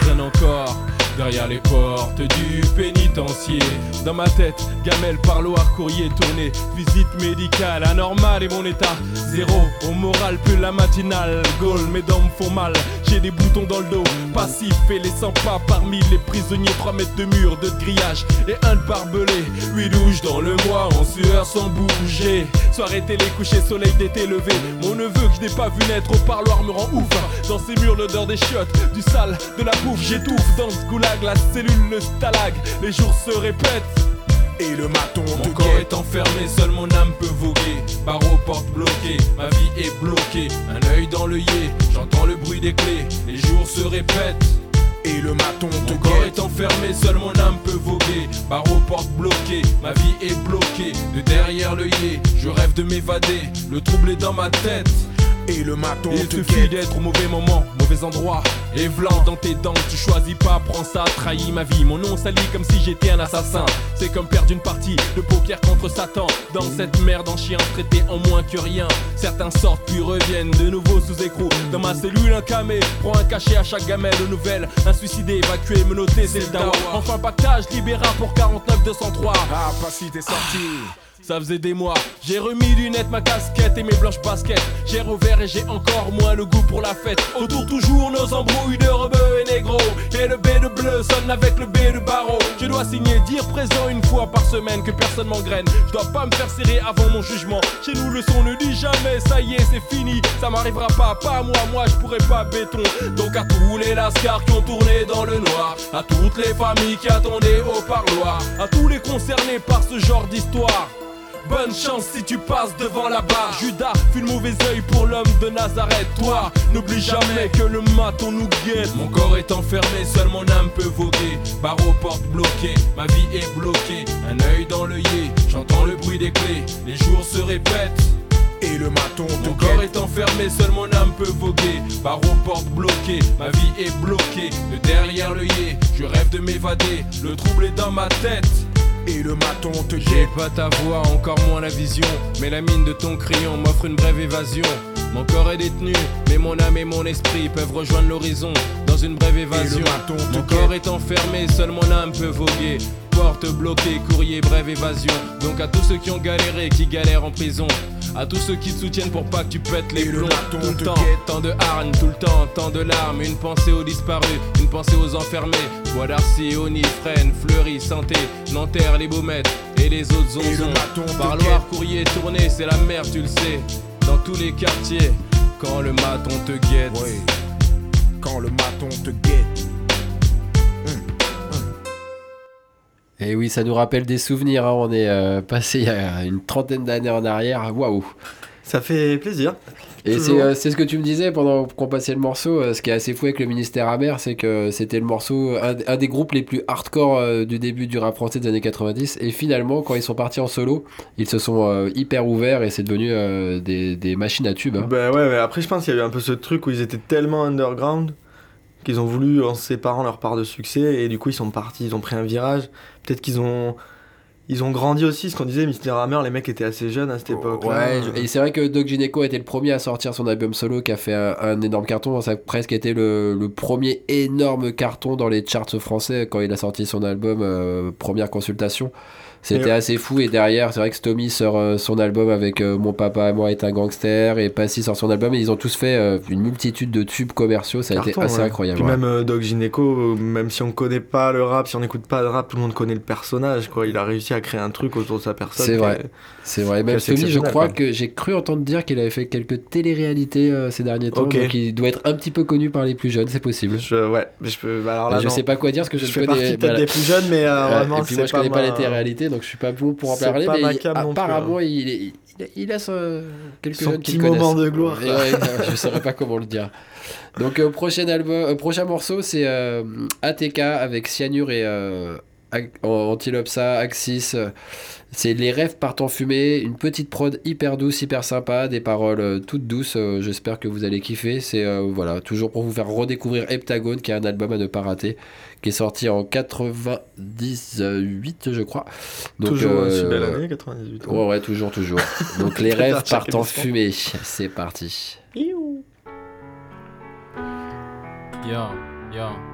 Résonne encore derrière les portes du pénitencier. Dans ma tête, gamelle, parloir, courrier tourné, visite médicale, anormale et mon état zéro. Au moral, plus la matinale, Gaulle, mes dents me font mal. J'ai des boutons dans le dos, passif et les 100 pas parmi les prisonniers. 3 mètres de mur, de grillage et un de barbelé. 8 douches dans le mois, en sueur sans bouger. Soirée télé, coucher, soleil d'été levé. Mon neveu que je n'ai pas vu naître au parloir me rend ouf. Dans ces murs, l'odeur des chiottes, du sale, de la bouffe. J'étouffe dans ce goulag, la cellule, le stalag. Les jours se répètent. Et le maton Mon corps est enfermé, seule mon âme peut voguer. Barreaux, portes bloquées, ma vie est bloquée. Un œil dans l'œillet, j'entends le bruit des clés. Les jours se répètent. Et le maton Mon corps est enfermé, seule mon âme peut voguer. Barreaux, portes bloquées, ma vie est bloquée. De derrière l'œillet, je rêve de m'évader. Le trouble est dans ma tête. Et le maton Il te suffit d'être au mauvais moment, mauvais endroit. Et blanc dans tes dents, tu choisis pas, prends ça, trahis ma vie. Mon nom sali comme si j'étais un assassin. C'est comme perdre une partie de paupières contre Satan. Dans cette merde en chien traité en moins que rien. Certains sortent puis reviennent de nouveau sous écrou. Dans ma cellule, un camé prend un cachet à chaque gamelle nouvelle. Un suicidé, évacué, menotté, c'est le dawa. Enfin, pactage, libéra pour 49 203. Ah, pas si t'es sorti. Ça faisait des mois, j'ai remis lunettes, ma casquette et mes blanches baskets. J'ai revers et j'ai encore moins le goût pour la fête. Autour toujours nos embrouilles de rebeux et négro. Et le B de bleu sonne avec le B de barreau. Je dois signer, dire présent une fois par semaine que personne m'engraine. Je dois pas me faire serrer avant mon jugement. Chez nous, le son ne dit jamais, ça y est, c'est fini. Ça m'arrivera pas, pas moi, moi je pourrais pas béton. Donc à tous les lascars qui ont tourné dans le noir, à toutes les familles qui attendaient au parloir, à tous les concernés par ce genre d'histoire. Bonne chance si tu passes devant la barre. Judas fut le mauvais œil pour l'homme de Nazareth. Toi, n'oublie jamais que le maton nous guette. Mon corps est enfermé, seule mon âme peut voguer. Barreaux, portes bloquées, ma vie est bloquée. Un œil dans l'œillet, j'entends le bruit des clés. Les jours se répètent. Et le maton Mon corps est enfermé, seule mon âme peut voguer. Barreaux, portes bloquées, ma vie est bloquée. De derrière l'œillet, je rêve de m'évader. Le trouble est dans ma tête. Et le maton te J'ai pas ta voix, encore moins la vision. Mais la mine de ton crayon m'offre une brève évasion. Mon corps est détenu, mais mon âme et mon esprit peuvent rejoindre l'horizon dans une brève évasion. Mon corps est enfermé, seule mon âme peut voguer. Porte bloquée, courrier, brève évasion. Donc à tous ceux qui ont galéré, qui galèrent en prison. À tous ceux qui te soutiennent pour pas que tu pètes les le plombs tout le te temps, tant de hargne, tout le temps, tant de larmes, une pensée aux disparus, pensée aux enfermés, Bois d'Arcy, Oni, Fresnes, Fleury, Santé, Nanterre, les Baumettes et les autres zonzons. Parloir, courrier, tourné, c'est la merde, tu le sais, dans tous les quartiers, quand le maton te guette. Quand le maton te guette. Et oui, ça nous rappelle des souvenirs. hein. On est euh, passé il y a une trentaine d'années en arrière. Waouh! Ça fait plaisir. Et c'est euh, ce que tu me disais pendant qu'on passait le morceau. euh, ce qui est assez fou avec le ministère amer, c'est que c'était le morceau, un, un des groupes les plus hardcore euh, du début du rap français des années 90. Et finalement, quand ils sont partis en solo, ils se sont euh, hyper ouverts et c'est devenu des, des machines à tubes. hein. Bah ouais, mais après, je pense qu'il y a eu un peu ce truc où ils étaient tellement underground qu'ils ont voulu, en séparant, leur part de succès. Et du coup, ils sont partis, ils ont pris un virage. Peut-être qu'ils ont. Ils ont grandi aussi, ce qu'on disait, Mr. Hammer, les mecs étaient assez jeunes à cette époque. Ouais, et c'est vrai que Doc Gineco a été le premier à sortir son album solo qui a fait un, un énorme carton. Ça a presque été le, le premier énorme carton dans les charts français quand il a sorti son album euh, Première Consultation. C'était assez fou. Et derrière, c'est vrai que Stomy sort euh, son album avec euh, Mon papa et moi est un gangster. Et Passy sort son album. Et ils ont tous fait euh, une multitude de tubes commerciaux. Ça a été assez ouais. incroyable. Puis ouais. même Doc Gineco, même si on connaît pas le rap, si on n'écoute pas de rap, tout le monde connaît le personnage. Quoi. Il a réussi à créer un truc autour de sa personne. C'est vrai. est- C'est vrai. Même Stomy, je crois que j'ai cru entendre dire qu'il avait fait quelques téléréalités ces derniers temps. Donc il doit être un petit peu connu par les plus jeunes, c'est possible. Je, ouais, je peux. bah alors là, je sais pas quoi dire parce que je, Je ne fais connais partie peut-être voilà. des plus jeunes, mais, vraiment, Et puis moi, je connais pas pas les téléréalités, donc je suis pas bon pour en parler. pas mais ma il- non plus, apparemment, hein. il, il, il, il quelques Son qui petit moment de gloire, quoi. ouais, je saurais pas comment le dire. Donc euh, prochain album, euh, prochain morceau, c'est euh, ATK avec Cyanure et Ag- Antilopsa, Axis. euh, C'est Les rêves partent en fumée, une petite prod hyper douce, hyper sympa, des paroles euh, toutes douces. euh, J'espère que vous allez kiffer. C'est euh, voilà, toujours pour vous faire redécouvrir Heptagone, qui est un album à ne pas rater, qui est sorti en 98, je crois. Donc, Toujours euh, aussi belle année, 98. Ouais, ouais, toujours, toujours. Donc les rêves partent en fumée. C'est parti. Yo, yo.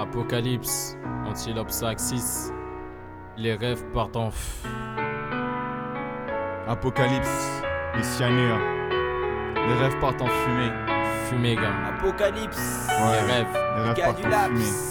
Apocalypse, Antilope 6, les rêves partent en f... Apocalypse, les cyanures, les rêves partent en fumée. Fumée, gars. Apocalypse, Ouais, les rêves. les rêves partent du en laps. fumée.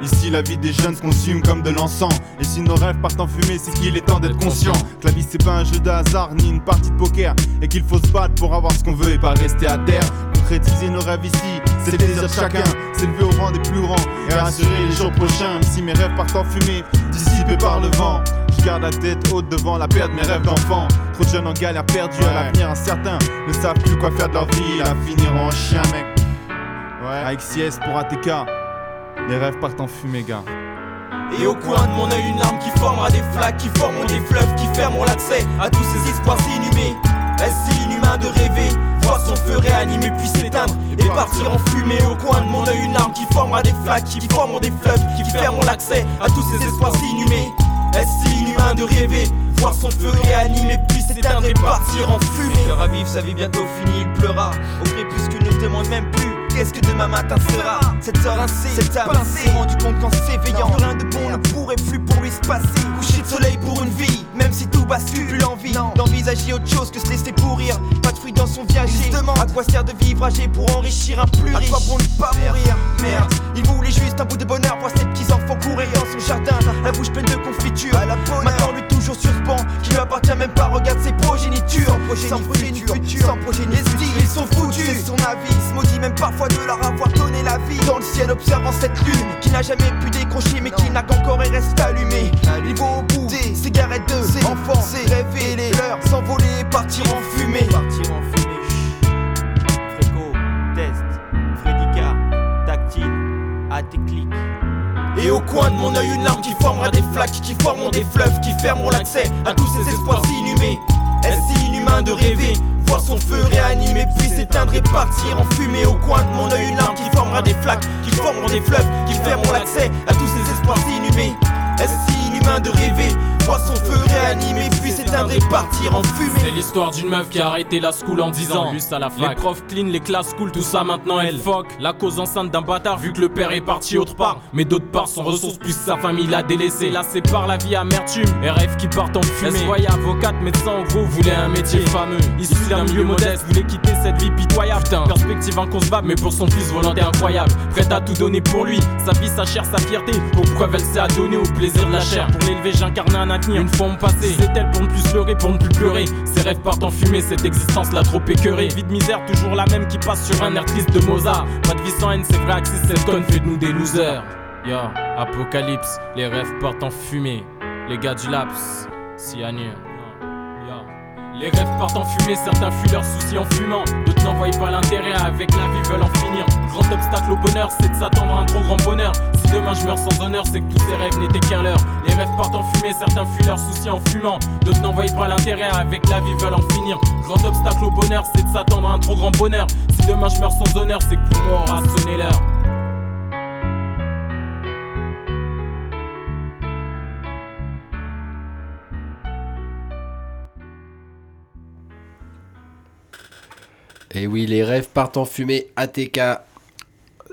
Ici, la vie des jeunes se consume comme de l'encens. Et si nos rêves partent en fumée, c'est qu'il est temps d'être conscient. Que la vie, c'est pas un jeu de hasard ni une partie de poker. Et qu'il faut se battre pour avoir ce qu'on veut et pas rester à terre. Concrétiser nos rêves ici, c'est le désir de chacun. S'élever au rang des plus grands et assurer les jours prochains. Même si mes rêves partent en fumée, dissipés par le vent. Je garde la tête haute devant la perte de mes rêves d'enfant. Trop de jeunes en galère perdus à l'avenir incertain. Ne savent plus quoi faire de leur vie, à finir en chien, mec. Ouais, avec sieste pour ATK. Les rêves partent en fumée, gars. Et au coin de mon œil une larme qui formera des flaques, qui formeront des fleuves, qui fermeront l'accès à tous ces espoirs inhumés. Est-ce de rêver, voir son feu réanimer puis s'éteindre. Et partir en fumée Au coin de mon œil une larme qui formera des flaques, qui formeront des fleuves, qui fermeront l'accès à tous ces espoirs inhumés. Est-ce inhumain de rêver, voir son feu réanimer puis s'éteindre et partir en fumée. Le ravive sa vie bientôt finie, il pleura. Au crépuscule ne demande même plus qu'est-ce que demain matin sera. Cette heure rincée, cette âme s'est rendu compte qu'en s'éveillant, rien de bon ne pourrait plus pour lui se passer. Coucher de soleil pour une vie, même si tout bascule, plus l'envie d'envisager autre chose que se laisser pourrir. Pas de fruits dans son viager. Justement, à quoi sert de vivre âgé pour enrichir un plus riche À quoi bon ne pas mourir Merde, il voulait juste un bout de bonheur pour ses petits enfants courir dans son jardin, la bouche pleine de confiture. À la Maintenant lui toujours sur ce banc, qui lui appartient même pas. Regarde ses progénitures, sans progéniture, sans progéniture. Ils sont foutus, c'est son avis. Se maudit même parfois de leur avoir donné la vie. Dans le ciel observant cette lune qui n'a jamais pu décrocher, mais qui n'a qu'encore et reste allumée. Il va au bout des cigarettes de ses enfants, et les leurs s'envoler et partir en fumée. Partir en fumée. Fréco, test, Frédica, tactile, à tes clics. Et au coin de mon œil une larme qui formera des flaques, qui formeront des fleuves, qui fermeront l'accès à tous ces espoirs inhumés. Est-ce inhumain de rêver, voir son feu réanimer, puis s'éteindre et partir en fumée Au coin de mon œil une larme qui formera des flaques, qui formeront des fleuves, qui fermeront l'accès à tous ces espoirs inhumés. De rêver, voir son feu réanimer, puis s'éteindre et partir en fumée C'est l'histoire d'une meuf qui a arrêté la school en 10 ans. à la fac. Les profs clean, les classes cool, tout ça maintenant elle fuck. La cause enceinte d'un bâtard vu que le père est parti autre part. Mais d'autre part, son ressource plus sa famille l'a délaissé. Là, c'est par la vie amertume et rêves qui partent en fumée. Elle se voyait avocate, médecin en gros, voulait un métier fameux. Issu d'un milieu modeste, voulait quitter cette vie pitoyable. Putain, perspective inconcevable, mais pour son fils, volonté incroyable. Prête à tout donner pour lui, sa vie, sa chair, sa fierté. Pour preuve, elle s'est adonnée au plaisir de la chair? Pour l'élever, j'incarnais un avenir. Une fois passé, c'est elle pour ne plus pleurer, pour ne plus pleurer. Ses rêves partent en fumée, cette existence l'a trop écœurée. Vie de misère, toujours la même qui passe sur un air triste de Mozart. Pas de vie sans haine, c'est vrai, Axis, cette conne fait de nous des losers. Yo, apocalypse, les rêves partent en fumée. Les gars du laps, cyanure. Les rêves partent en fumée, certains fuient leurs soucis en fumant. D'autres n'en voient pas l'intérêt, avec la vie veulent en finir. Grand obstacle au bonheur, c'est de s'attendre à un trop grand bonheur. Si demain je meurs sans honneur, c'est que tous ces rêves n'étaient qu'un leurre. Les rêves partent en fumée, certains fuient leurs soucis en fumant. D'autres n'en voient pas l'intérêt, avec la vie veulent en finir. Grand obstacle au bonheur, c'est de s'attendre à un trop grand bonheur. Si demain je meurs sans honneur, c'est que pour moi aura sonné l'heure. Et oui, les rêves partent en fumée. ATK,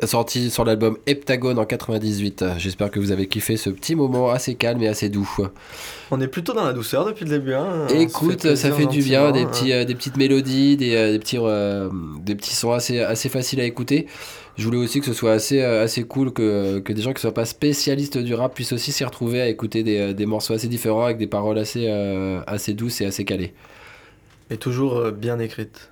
sorti sur l'album Heptagone en 98. J'espère que vous avez kiffé ce petit moment assez calme et assez doux. On est plutôt dans la douceur depuis le début. Hein. Écoute, ça fait du bien, des, gentiment, petits, hein. euh, des petites mélodies, des, euh, des petits, euh, des petits sons assez, assez faciles à écouter. Je voulais aussi que ce soit assez, assez cool, que, que des gens qui ne soient pas spécialistes du rap puissent aussi s'y retrouver à écouter des, des morceaux assez différents avec des paroles assez, assez douces et assez calées. Et toujours bien écrite.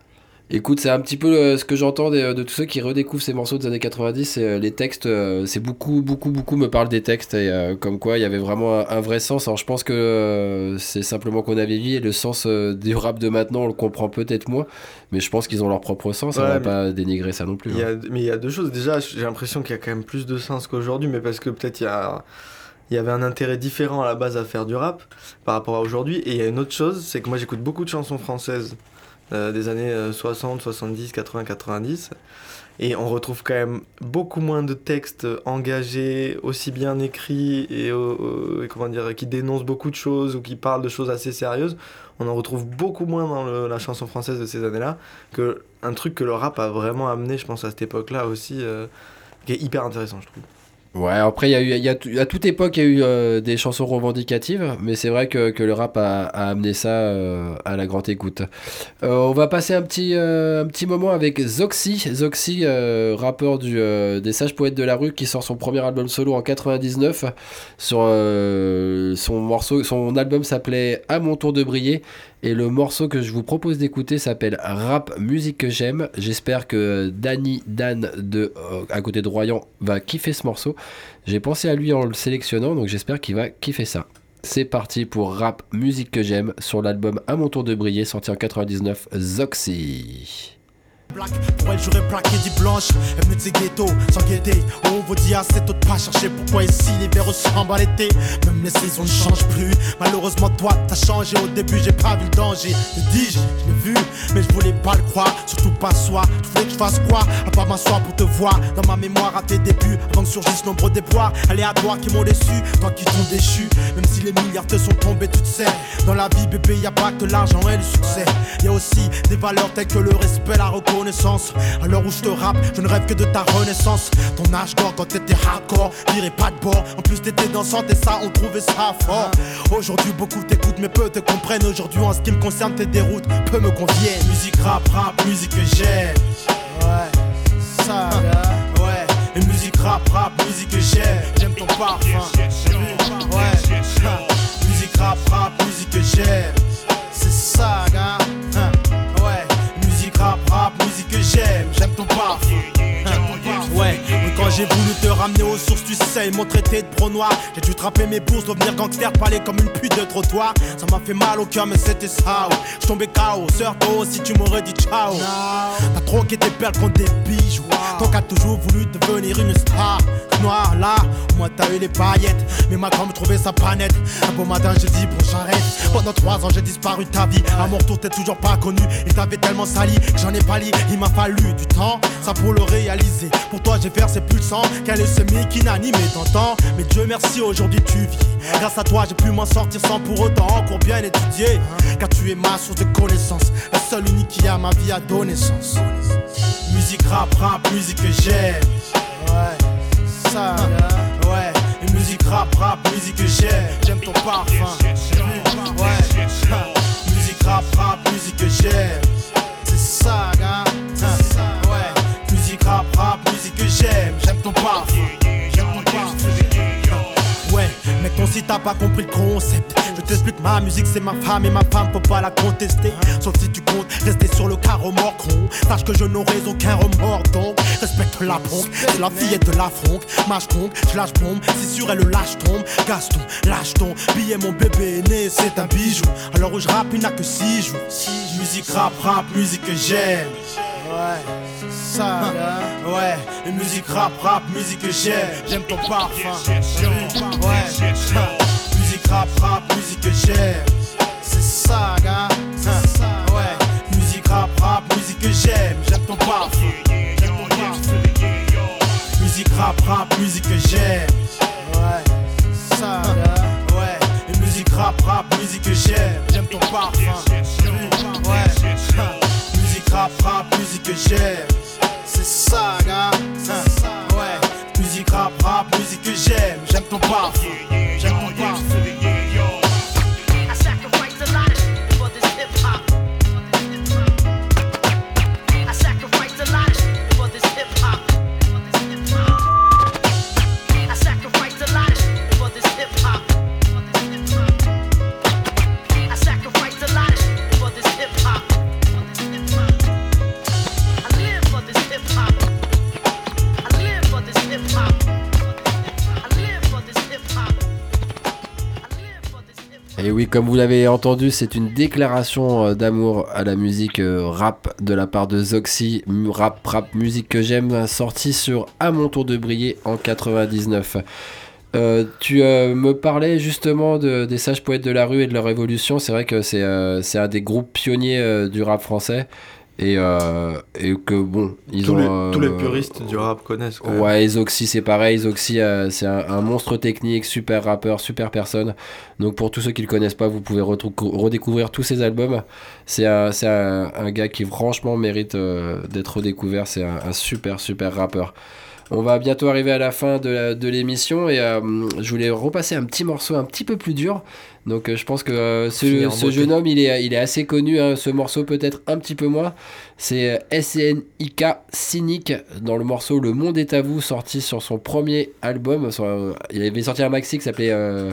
Écoute, c'est un petit peu euh, ce que j'entends de, de tous ceux qui redécouvrent ces morceaux des années 90. c'est, euh, les textes, euh, c'est beaucoup, beaucoup, beaucoup me parlent des textes et euh, comme quoi il y avait vraiment un, un vrai sens. Alors je pense que euh, c'est simplement qu'on a vieilli et le sens euh, du rap de maintenant on le comprend peut-être moins, mais je pense qu'ils ont leur propre sens. on Ouais, va mais- pas dénigrer ça non plus. Hein. mais il y a deux choses. Déjà, j'ai l'impression qu'il y a quand même plus de sens qu'aujourd'hui, mais parce que peut-être il y a. Il y avait un intérêt différent à la base à faire du rap par rapport à aujourd'hui. Et il y a une autre chose, c'est que moi j'écoute beaucoup de chansons françaises euh, des années euh, 60, 70, 80, 90. Et on retrouve quand même beaucoup moins de textes engagés, aussi bien écrits et, euh, euh, et comment dire, qui dénoncent beaucoup de choses ou qui parlent de choses assez sérieuses. On en retrouve beaucoup moins dans la chanson française de ces années-là que un truc que le rap a vraiment amené, je pense, à cette époque-là aussi. euh, qui est hyper intéressant, je trouve. Ouais, après, il y a eu, y a, à toute époque, il y a eu euh, des chansons revendicatives, mais c'est vrai que, que le rap a, a amené ça euh, à la grande écoute. Euh, on va passer un petit, euh, un petit moment avec Zoxy. Zoxy, euh, rappeur du, euh, des Sages Poètes de la Rue, qui sort son premier album solo en 99. Sur, son, morceau, son album s'appelait À mon tour de briller. Et le morceau que je vous propose d'écouter s'appelle Rap Musique que j'aime. J'espère que Danny Dan de euh, à côté de Royan va kiffer ce morceau. J'ai pensé à lui en le sélectionnant, donc j'espère qu'il va kiffer ça. C'est parti pour Rap Musique que j'aime sur l'album À mon tour de briller sorti en 99 Zoxy. Pour elle j'aurais plaqué dit blanche. Elle me disait ghetto, sans guetter Oh vous dit assez tôt de pas chercher. Pourquoi ici l'hiver ressemble à l'été? Même les saisons ne changent plus. Malheureusement toi t'as changé. Au début j'ai pas vu le danger. Le dis-je, je l'ai vu mais je voulais pas le croire. Surtout pas soi, tu voulais que je fasse quoi? À part m'asseoir pour te voir. Dans ma mémoire à tes débuts Avant que surgissent nombreux déboires. Aléatoires qui m'ont déçu, toi qui t'ont déchu. Même si les milliards te sont tombés tu te sais Dans la vie bébé y a pas que l'argent et le succès. Y a aussi des valeurs telles que le respect, la reconnaissance À l'heure où je te rappe, je ne rêve que de ta renaissance. Ton âge d'or quand t'étais hardcore, virais pas de bord. En plus t'étais dansante et ça on trouvait ça fort. Aujourd'hui beaucoup t'écoutent mais peu te comprennent. Aujourd'hui en ce qui me concerne tes déroutes, peu me conviennent. Musique rap, rap, musique que j'aime. Ouais, ça Ouais, et musique rap, rap, musique que j'aime. J'aime ton parfum j'ai voulu te ramener aux sources, tu sais, ils m'ont traité de pro noir. J'ai dû trapper mes bourses, devenir gangster, parler comme une pute de trottoir. Ça m'a fait mal au cœur, mais c'était ça. Je tombais KO, sœur, toi aussi tu m'aurais dit ciao. T'as troqué tes perles contre des bijoux. Qui as toujours voulu devenir une star. Noir là, au moins t'as eu les paillettes. Mais ma grand me trouvait ça pas net. Un beau matin, j'ai dit bon, j'arrête. Pendant trois ans, j'ai disparu de ta vie. À mon retour, t'es toujours pas connu. Il t'avait tellement sali que j'en ai pas. Il m'a fallu du temps, ça pour le réaliser. Pour toi, j'ai versé plus sang qu'un leucémie qui n'anime et t'entends. Mais Dieu merci, aujourd'hui tu vis. Grâce à toi, j'ai pu m'en sortir sans pour autant encore bien étudier. Car tu es ma source de connaissances. La seule unique qui a ma vie à donner sens. Musique rap, rap, musique que j'aime. Ouais, ça, ouais. Musique rap, rap, musique que j'aime. J'aime ton parfum. Ouais, musique rap, rap, musique que j'aime. C'est ça, gars. J'aime. J'aime ton parfum. J'aime ton parfum. Ouais, mec, ton si t'as pas compris le concept. Je t'explique, ma musique c'est ma femme et ma femme faut pas la contester. Sauf si tu comptes rester sur le carreau mort con. Sache que je n'aurai aucun remords donc respecte la ponque. C'est la fillette de la fronque. Mâche conque, je lâche bombe. Si sur elle le lâche tombe. Gaston, lâche ton billet, mon bébé est né, c'est un bijou. Alors où je rappe, il n'a que 6 jours. Musique rap, rap, musique que j'aime. Ouais, ça, ouais, et musique rap, rap, musique que j'aime, j'aime ton parfum, ouais, musique rap, rap, musique que j'aime, c'est ça, gars, Hein, ouais, musique rap, rap, musique que j'aime, j'aime ton parfum, musique rap, rap, musique que j'aime, ouais, ça, ouais, musique rap, rap, musique que j'aime, j'aime ton parfum, ouais, musique rap, rap, musique que j'aime. C'est ça, gars. Hein, Ouais, musique rap, rap, musique que j'aime. J'aime ton parfum. Oui, comme vous l'avez entendu, c'est une déclaration euh, d'amour à la musique euh, rap de la part de Zoxy, rap, rap, musique que j'aime, sortie sur À mon tour de briller en 99. Euh, tu euh, me parlais justement de- des sages poètes de la rue et de leur évolution. C'est vrai que c'est euh, un des groupes pionniers euh, du rap français. Et, euh, et que bon, ils tous, ont. les, euh, tous les puristes du rap connaissent. quand même. Ouais, Zoxy c'est pareil. Zoxy euh, c'est un, un monstre technique, super rappeur, super personne. Donc pour tous ceux qui le connaissent pas, vous pouvez redécouvrir tous ses albums. C'est un, c'est un, un gars qui franchement mérite euh, d'être redécouvert. C'est un, super super rappeur. On va bientôt arriver à la fin de, l'émission et euh, je voulais repasser un petit morceau un petit peu plus dur. Donc euh, je pense que euh, ce, jeune homme, il est, il est assez connu. hein. Ce morceau peut-être un petit peu moins. C'est euh, SNIK Cynic dans le morceau Le Monde est à vous, sorti sur son premier album. Sur, euh, il avait sorti un maxi qui s'appelait euh,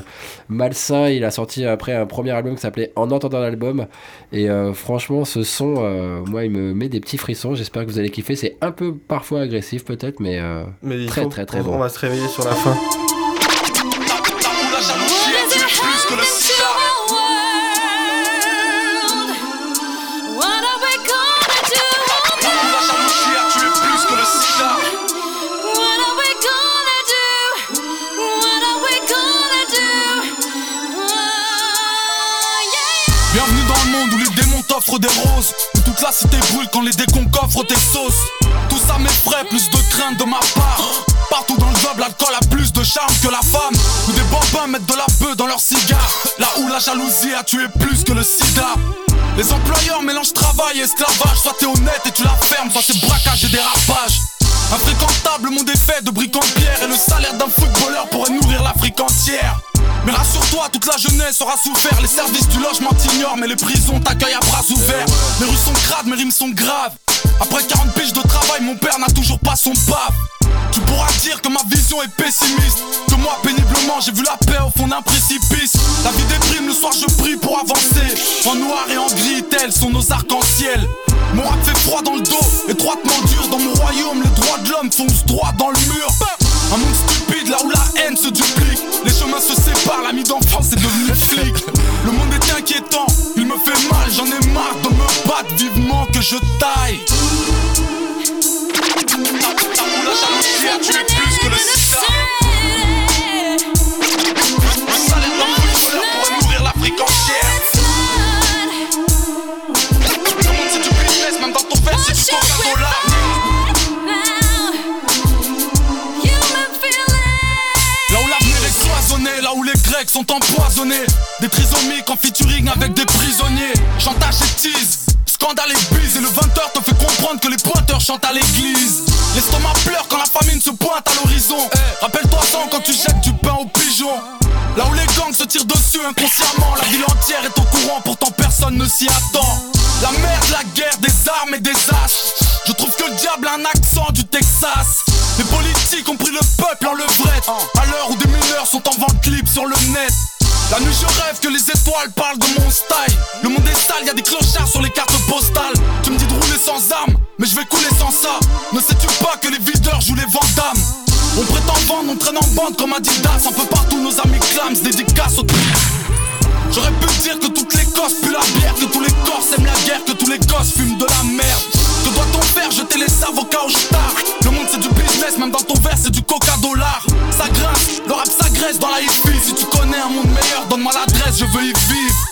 Malsain. Il a sorti après un premier album qui s'appelait En entendant l'album. Et euh, franchement, ce son, euh, moi, il me met des petits frissons. J'espère que vous allez kiffer. C'est un peu parfois agressif peut-être, mais, euh, très très très on, bon. on va se réveiller sur la fin. La cité brûle quand les décons coffrent tes sauces. Tout ça m'effraie, plus de crainte de ma part. Partout dans le job, l'alcool a plus de charme que la femme. Où des bambins mettent de la bœuf dans leurs cigares Là où la jalousie a tué plus que le sida. Les employeurs mélangent travail et esclavage. Soit t'es honnête et tu la fermes, soit c'est braquage et dérapage. Infréquentable, le monde est fait de briques en pierre. Et le salaire d'un footballeur pourrait nourrir l'Afrique entière mais rassure-toi, toute la jeunesse aura souffert. Les services du logement t'ignorent Mais les prisons t'accueillent à bras ouverts. Les rues sont crades, mes rimes sont graves. Après 40 piges de travail, mon père n'a toujours pas son paf Tu pourras dire que ma vision est pessimiste. Que moi, péniblement, j'ai vu la paix au fond d'un précipice. La vie déprime, le soir je prie pour avancer. En noir et en gris, tels sont nos arcs-en-ciel. Mon rap fait froid dans le dos, étroitement dur Dans mon royaume, les droits de l'homme foncent droit dans le mur. Un séparent, l'ami d'enfance est devenu flic. Le monde est inquiétant, il me fait mal J'en ai marre de me battre vivement que je taille Trisomiques en featuring avec des prisonniers. Chantage et tease, scandale et bise. Et le 20h te fait comprendre que les pointeurs chantent à l'église. L'estomac pleure quand la famine se pointe à l'horizon. Eh, Rappelle-toi ça quand tu jettes du pain aux pigeons Là où les gangs se tirent dessus inconsciemment La ville entière est au courant, pourtant personne ne s'y attend. La merde, la guerre, des armes et des as. Je trouve que le diable a un accent du Texas. Les politiques ont pris le peuple en levrette la nuit je rêve que les étoiles parlent de mon style. Le monde est sale, y a des clochards sur les cartes postales. Tu me dis de rouler sans armes, mais je vais couler sans ça. Ne sais-tu pas que les videurs jouent les Vandamme On prétend vendre, on traîne en bande comme Adidas. Un peu partout nos amis clams, dédicaces au J'aurais pu dire que toutes les cosses puent la bière Que tous les corses aiment la guerre, que tous les gosses fument de la merde. Que doit-on faire? Jeter les avocats au star. Le monde c'est du business, même dans ton verre c'est du coca dollar. Ça grince, le rap s'agresse dans la hippie Connais un monde meilleur, donne-moi l'adresse, je veux y vivre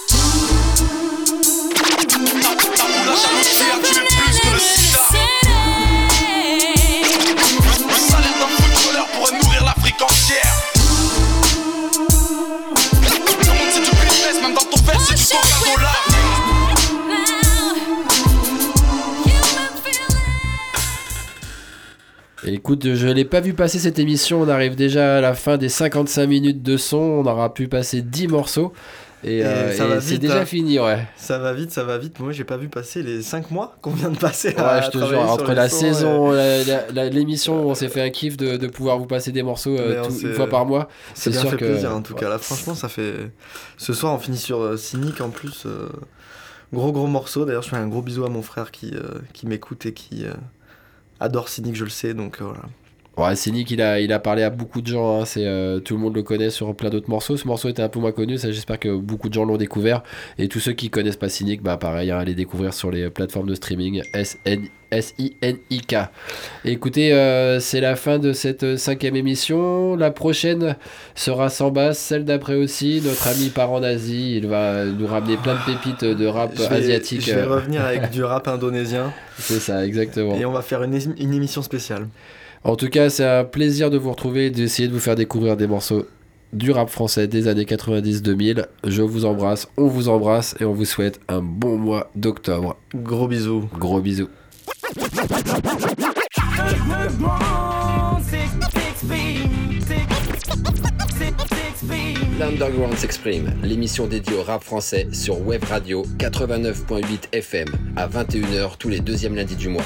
Écoute, je l'ai pas vu passer cette émission. On arrive déjà à la fin des 55 minutes de son. On aura pu passer 10 morceaux. Et, Et euh, et c'est déjà hein. fini, ouais. Ça va vite, ça va vite. Moi, j'ai pas vu passer les 5 mois qu'on vient de passer. Ouais, à je te jure, entre la saison, l'émission, on s'est fait un kiff de, de pouvoir vous passer des morceaux euh, tout- une fois par mois. C'est bien sûr fait que. plaisir en tout cas. Là, franchement, ça fait. Ce soir, on finit sur euh, Cynic en plus. Gros gros morceau. D'ailleurs, je fais un gros bisou à mon frère qui, qui m'écoute et qui adore Cynic, je le sais. Donc euh, voilà. Ouais, Cynic, il a, il a parlé à beaucoup de gens. hein, c'est, euh, tout le monde le connaît sur plein d'autres morceaux. Ce morceau était un peu moins connu. Ça, j'espère que beaucoup de gens l'ont découvert. Et tous ceux qui connaissent pas Cynic, bah pareil, hein, allez découvrir sur les plateformes de streaming. S-I-N-I-K. Écoutez, euh, c'est la fin de cette euh, cinquième émission. La prochaine sera sans basse, celle d'après aussi. Notre ami part en Asie. Il va nous ramener plein de pépites de rap Je vais- asiatique. Je vais revenir avec du rap indonésien. C'est ça, exactement. Et on va faire une émission spéciale. En tout cas, c'est un plaisir de vous retrouver et d'essayer de vous faire découvrir des morceaux du rap français des années 90-2000. Je vous embrasse, on vous embrasse et on vous souhaite un bon mois d'octobre. Gros bisous. Gros bisous. L'Underground s'exprime, l'émission dédiée au rap français sur Web Radio 89.8 FM à 21h tous les deuxièmes lundis du mois.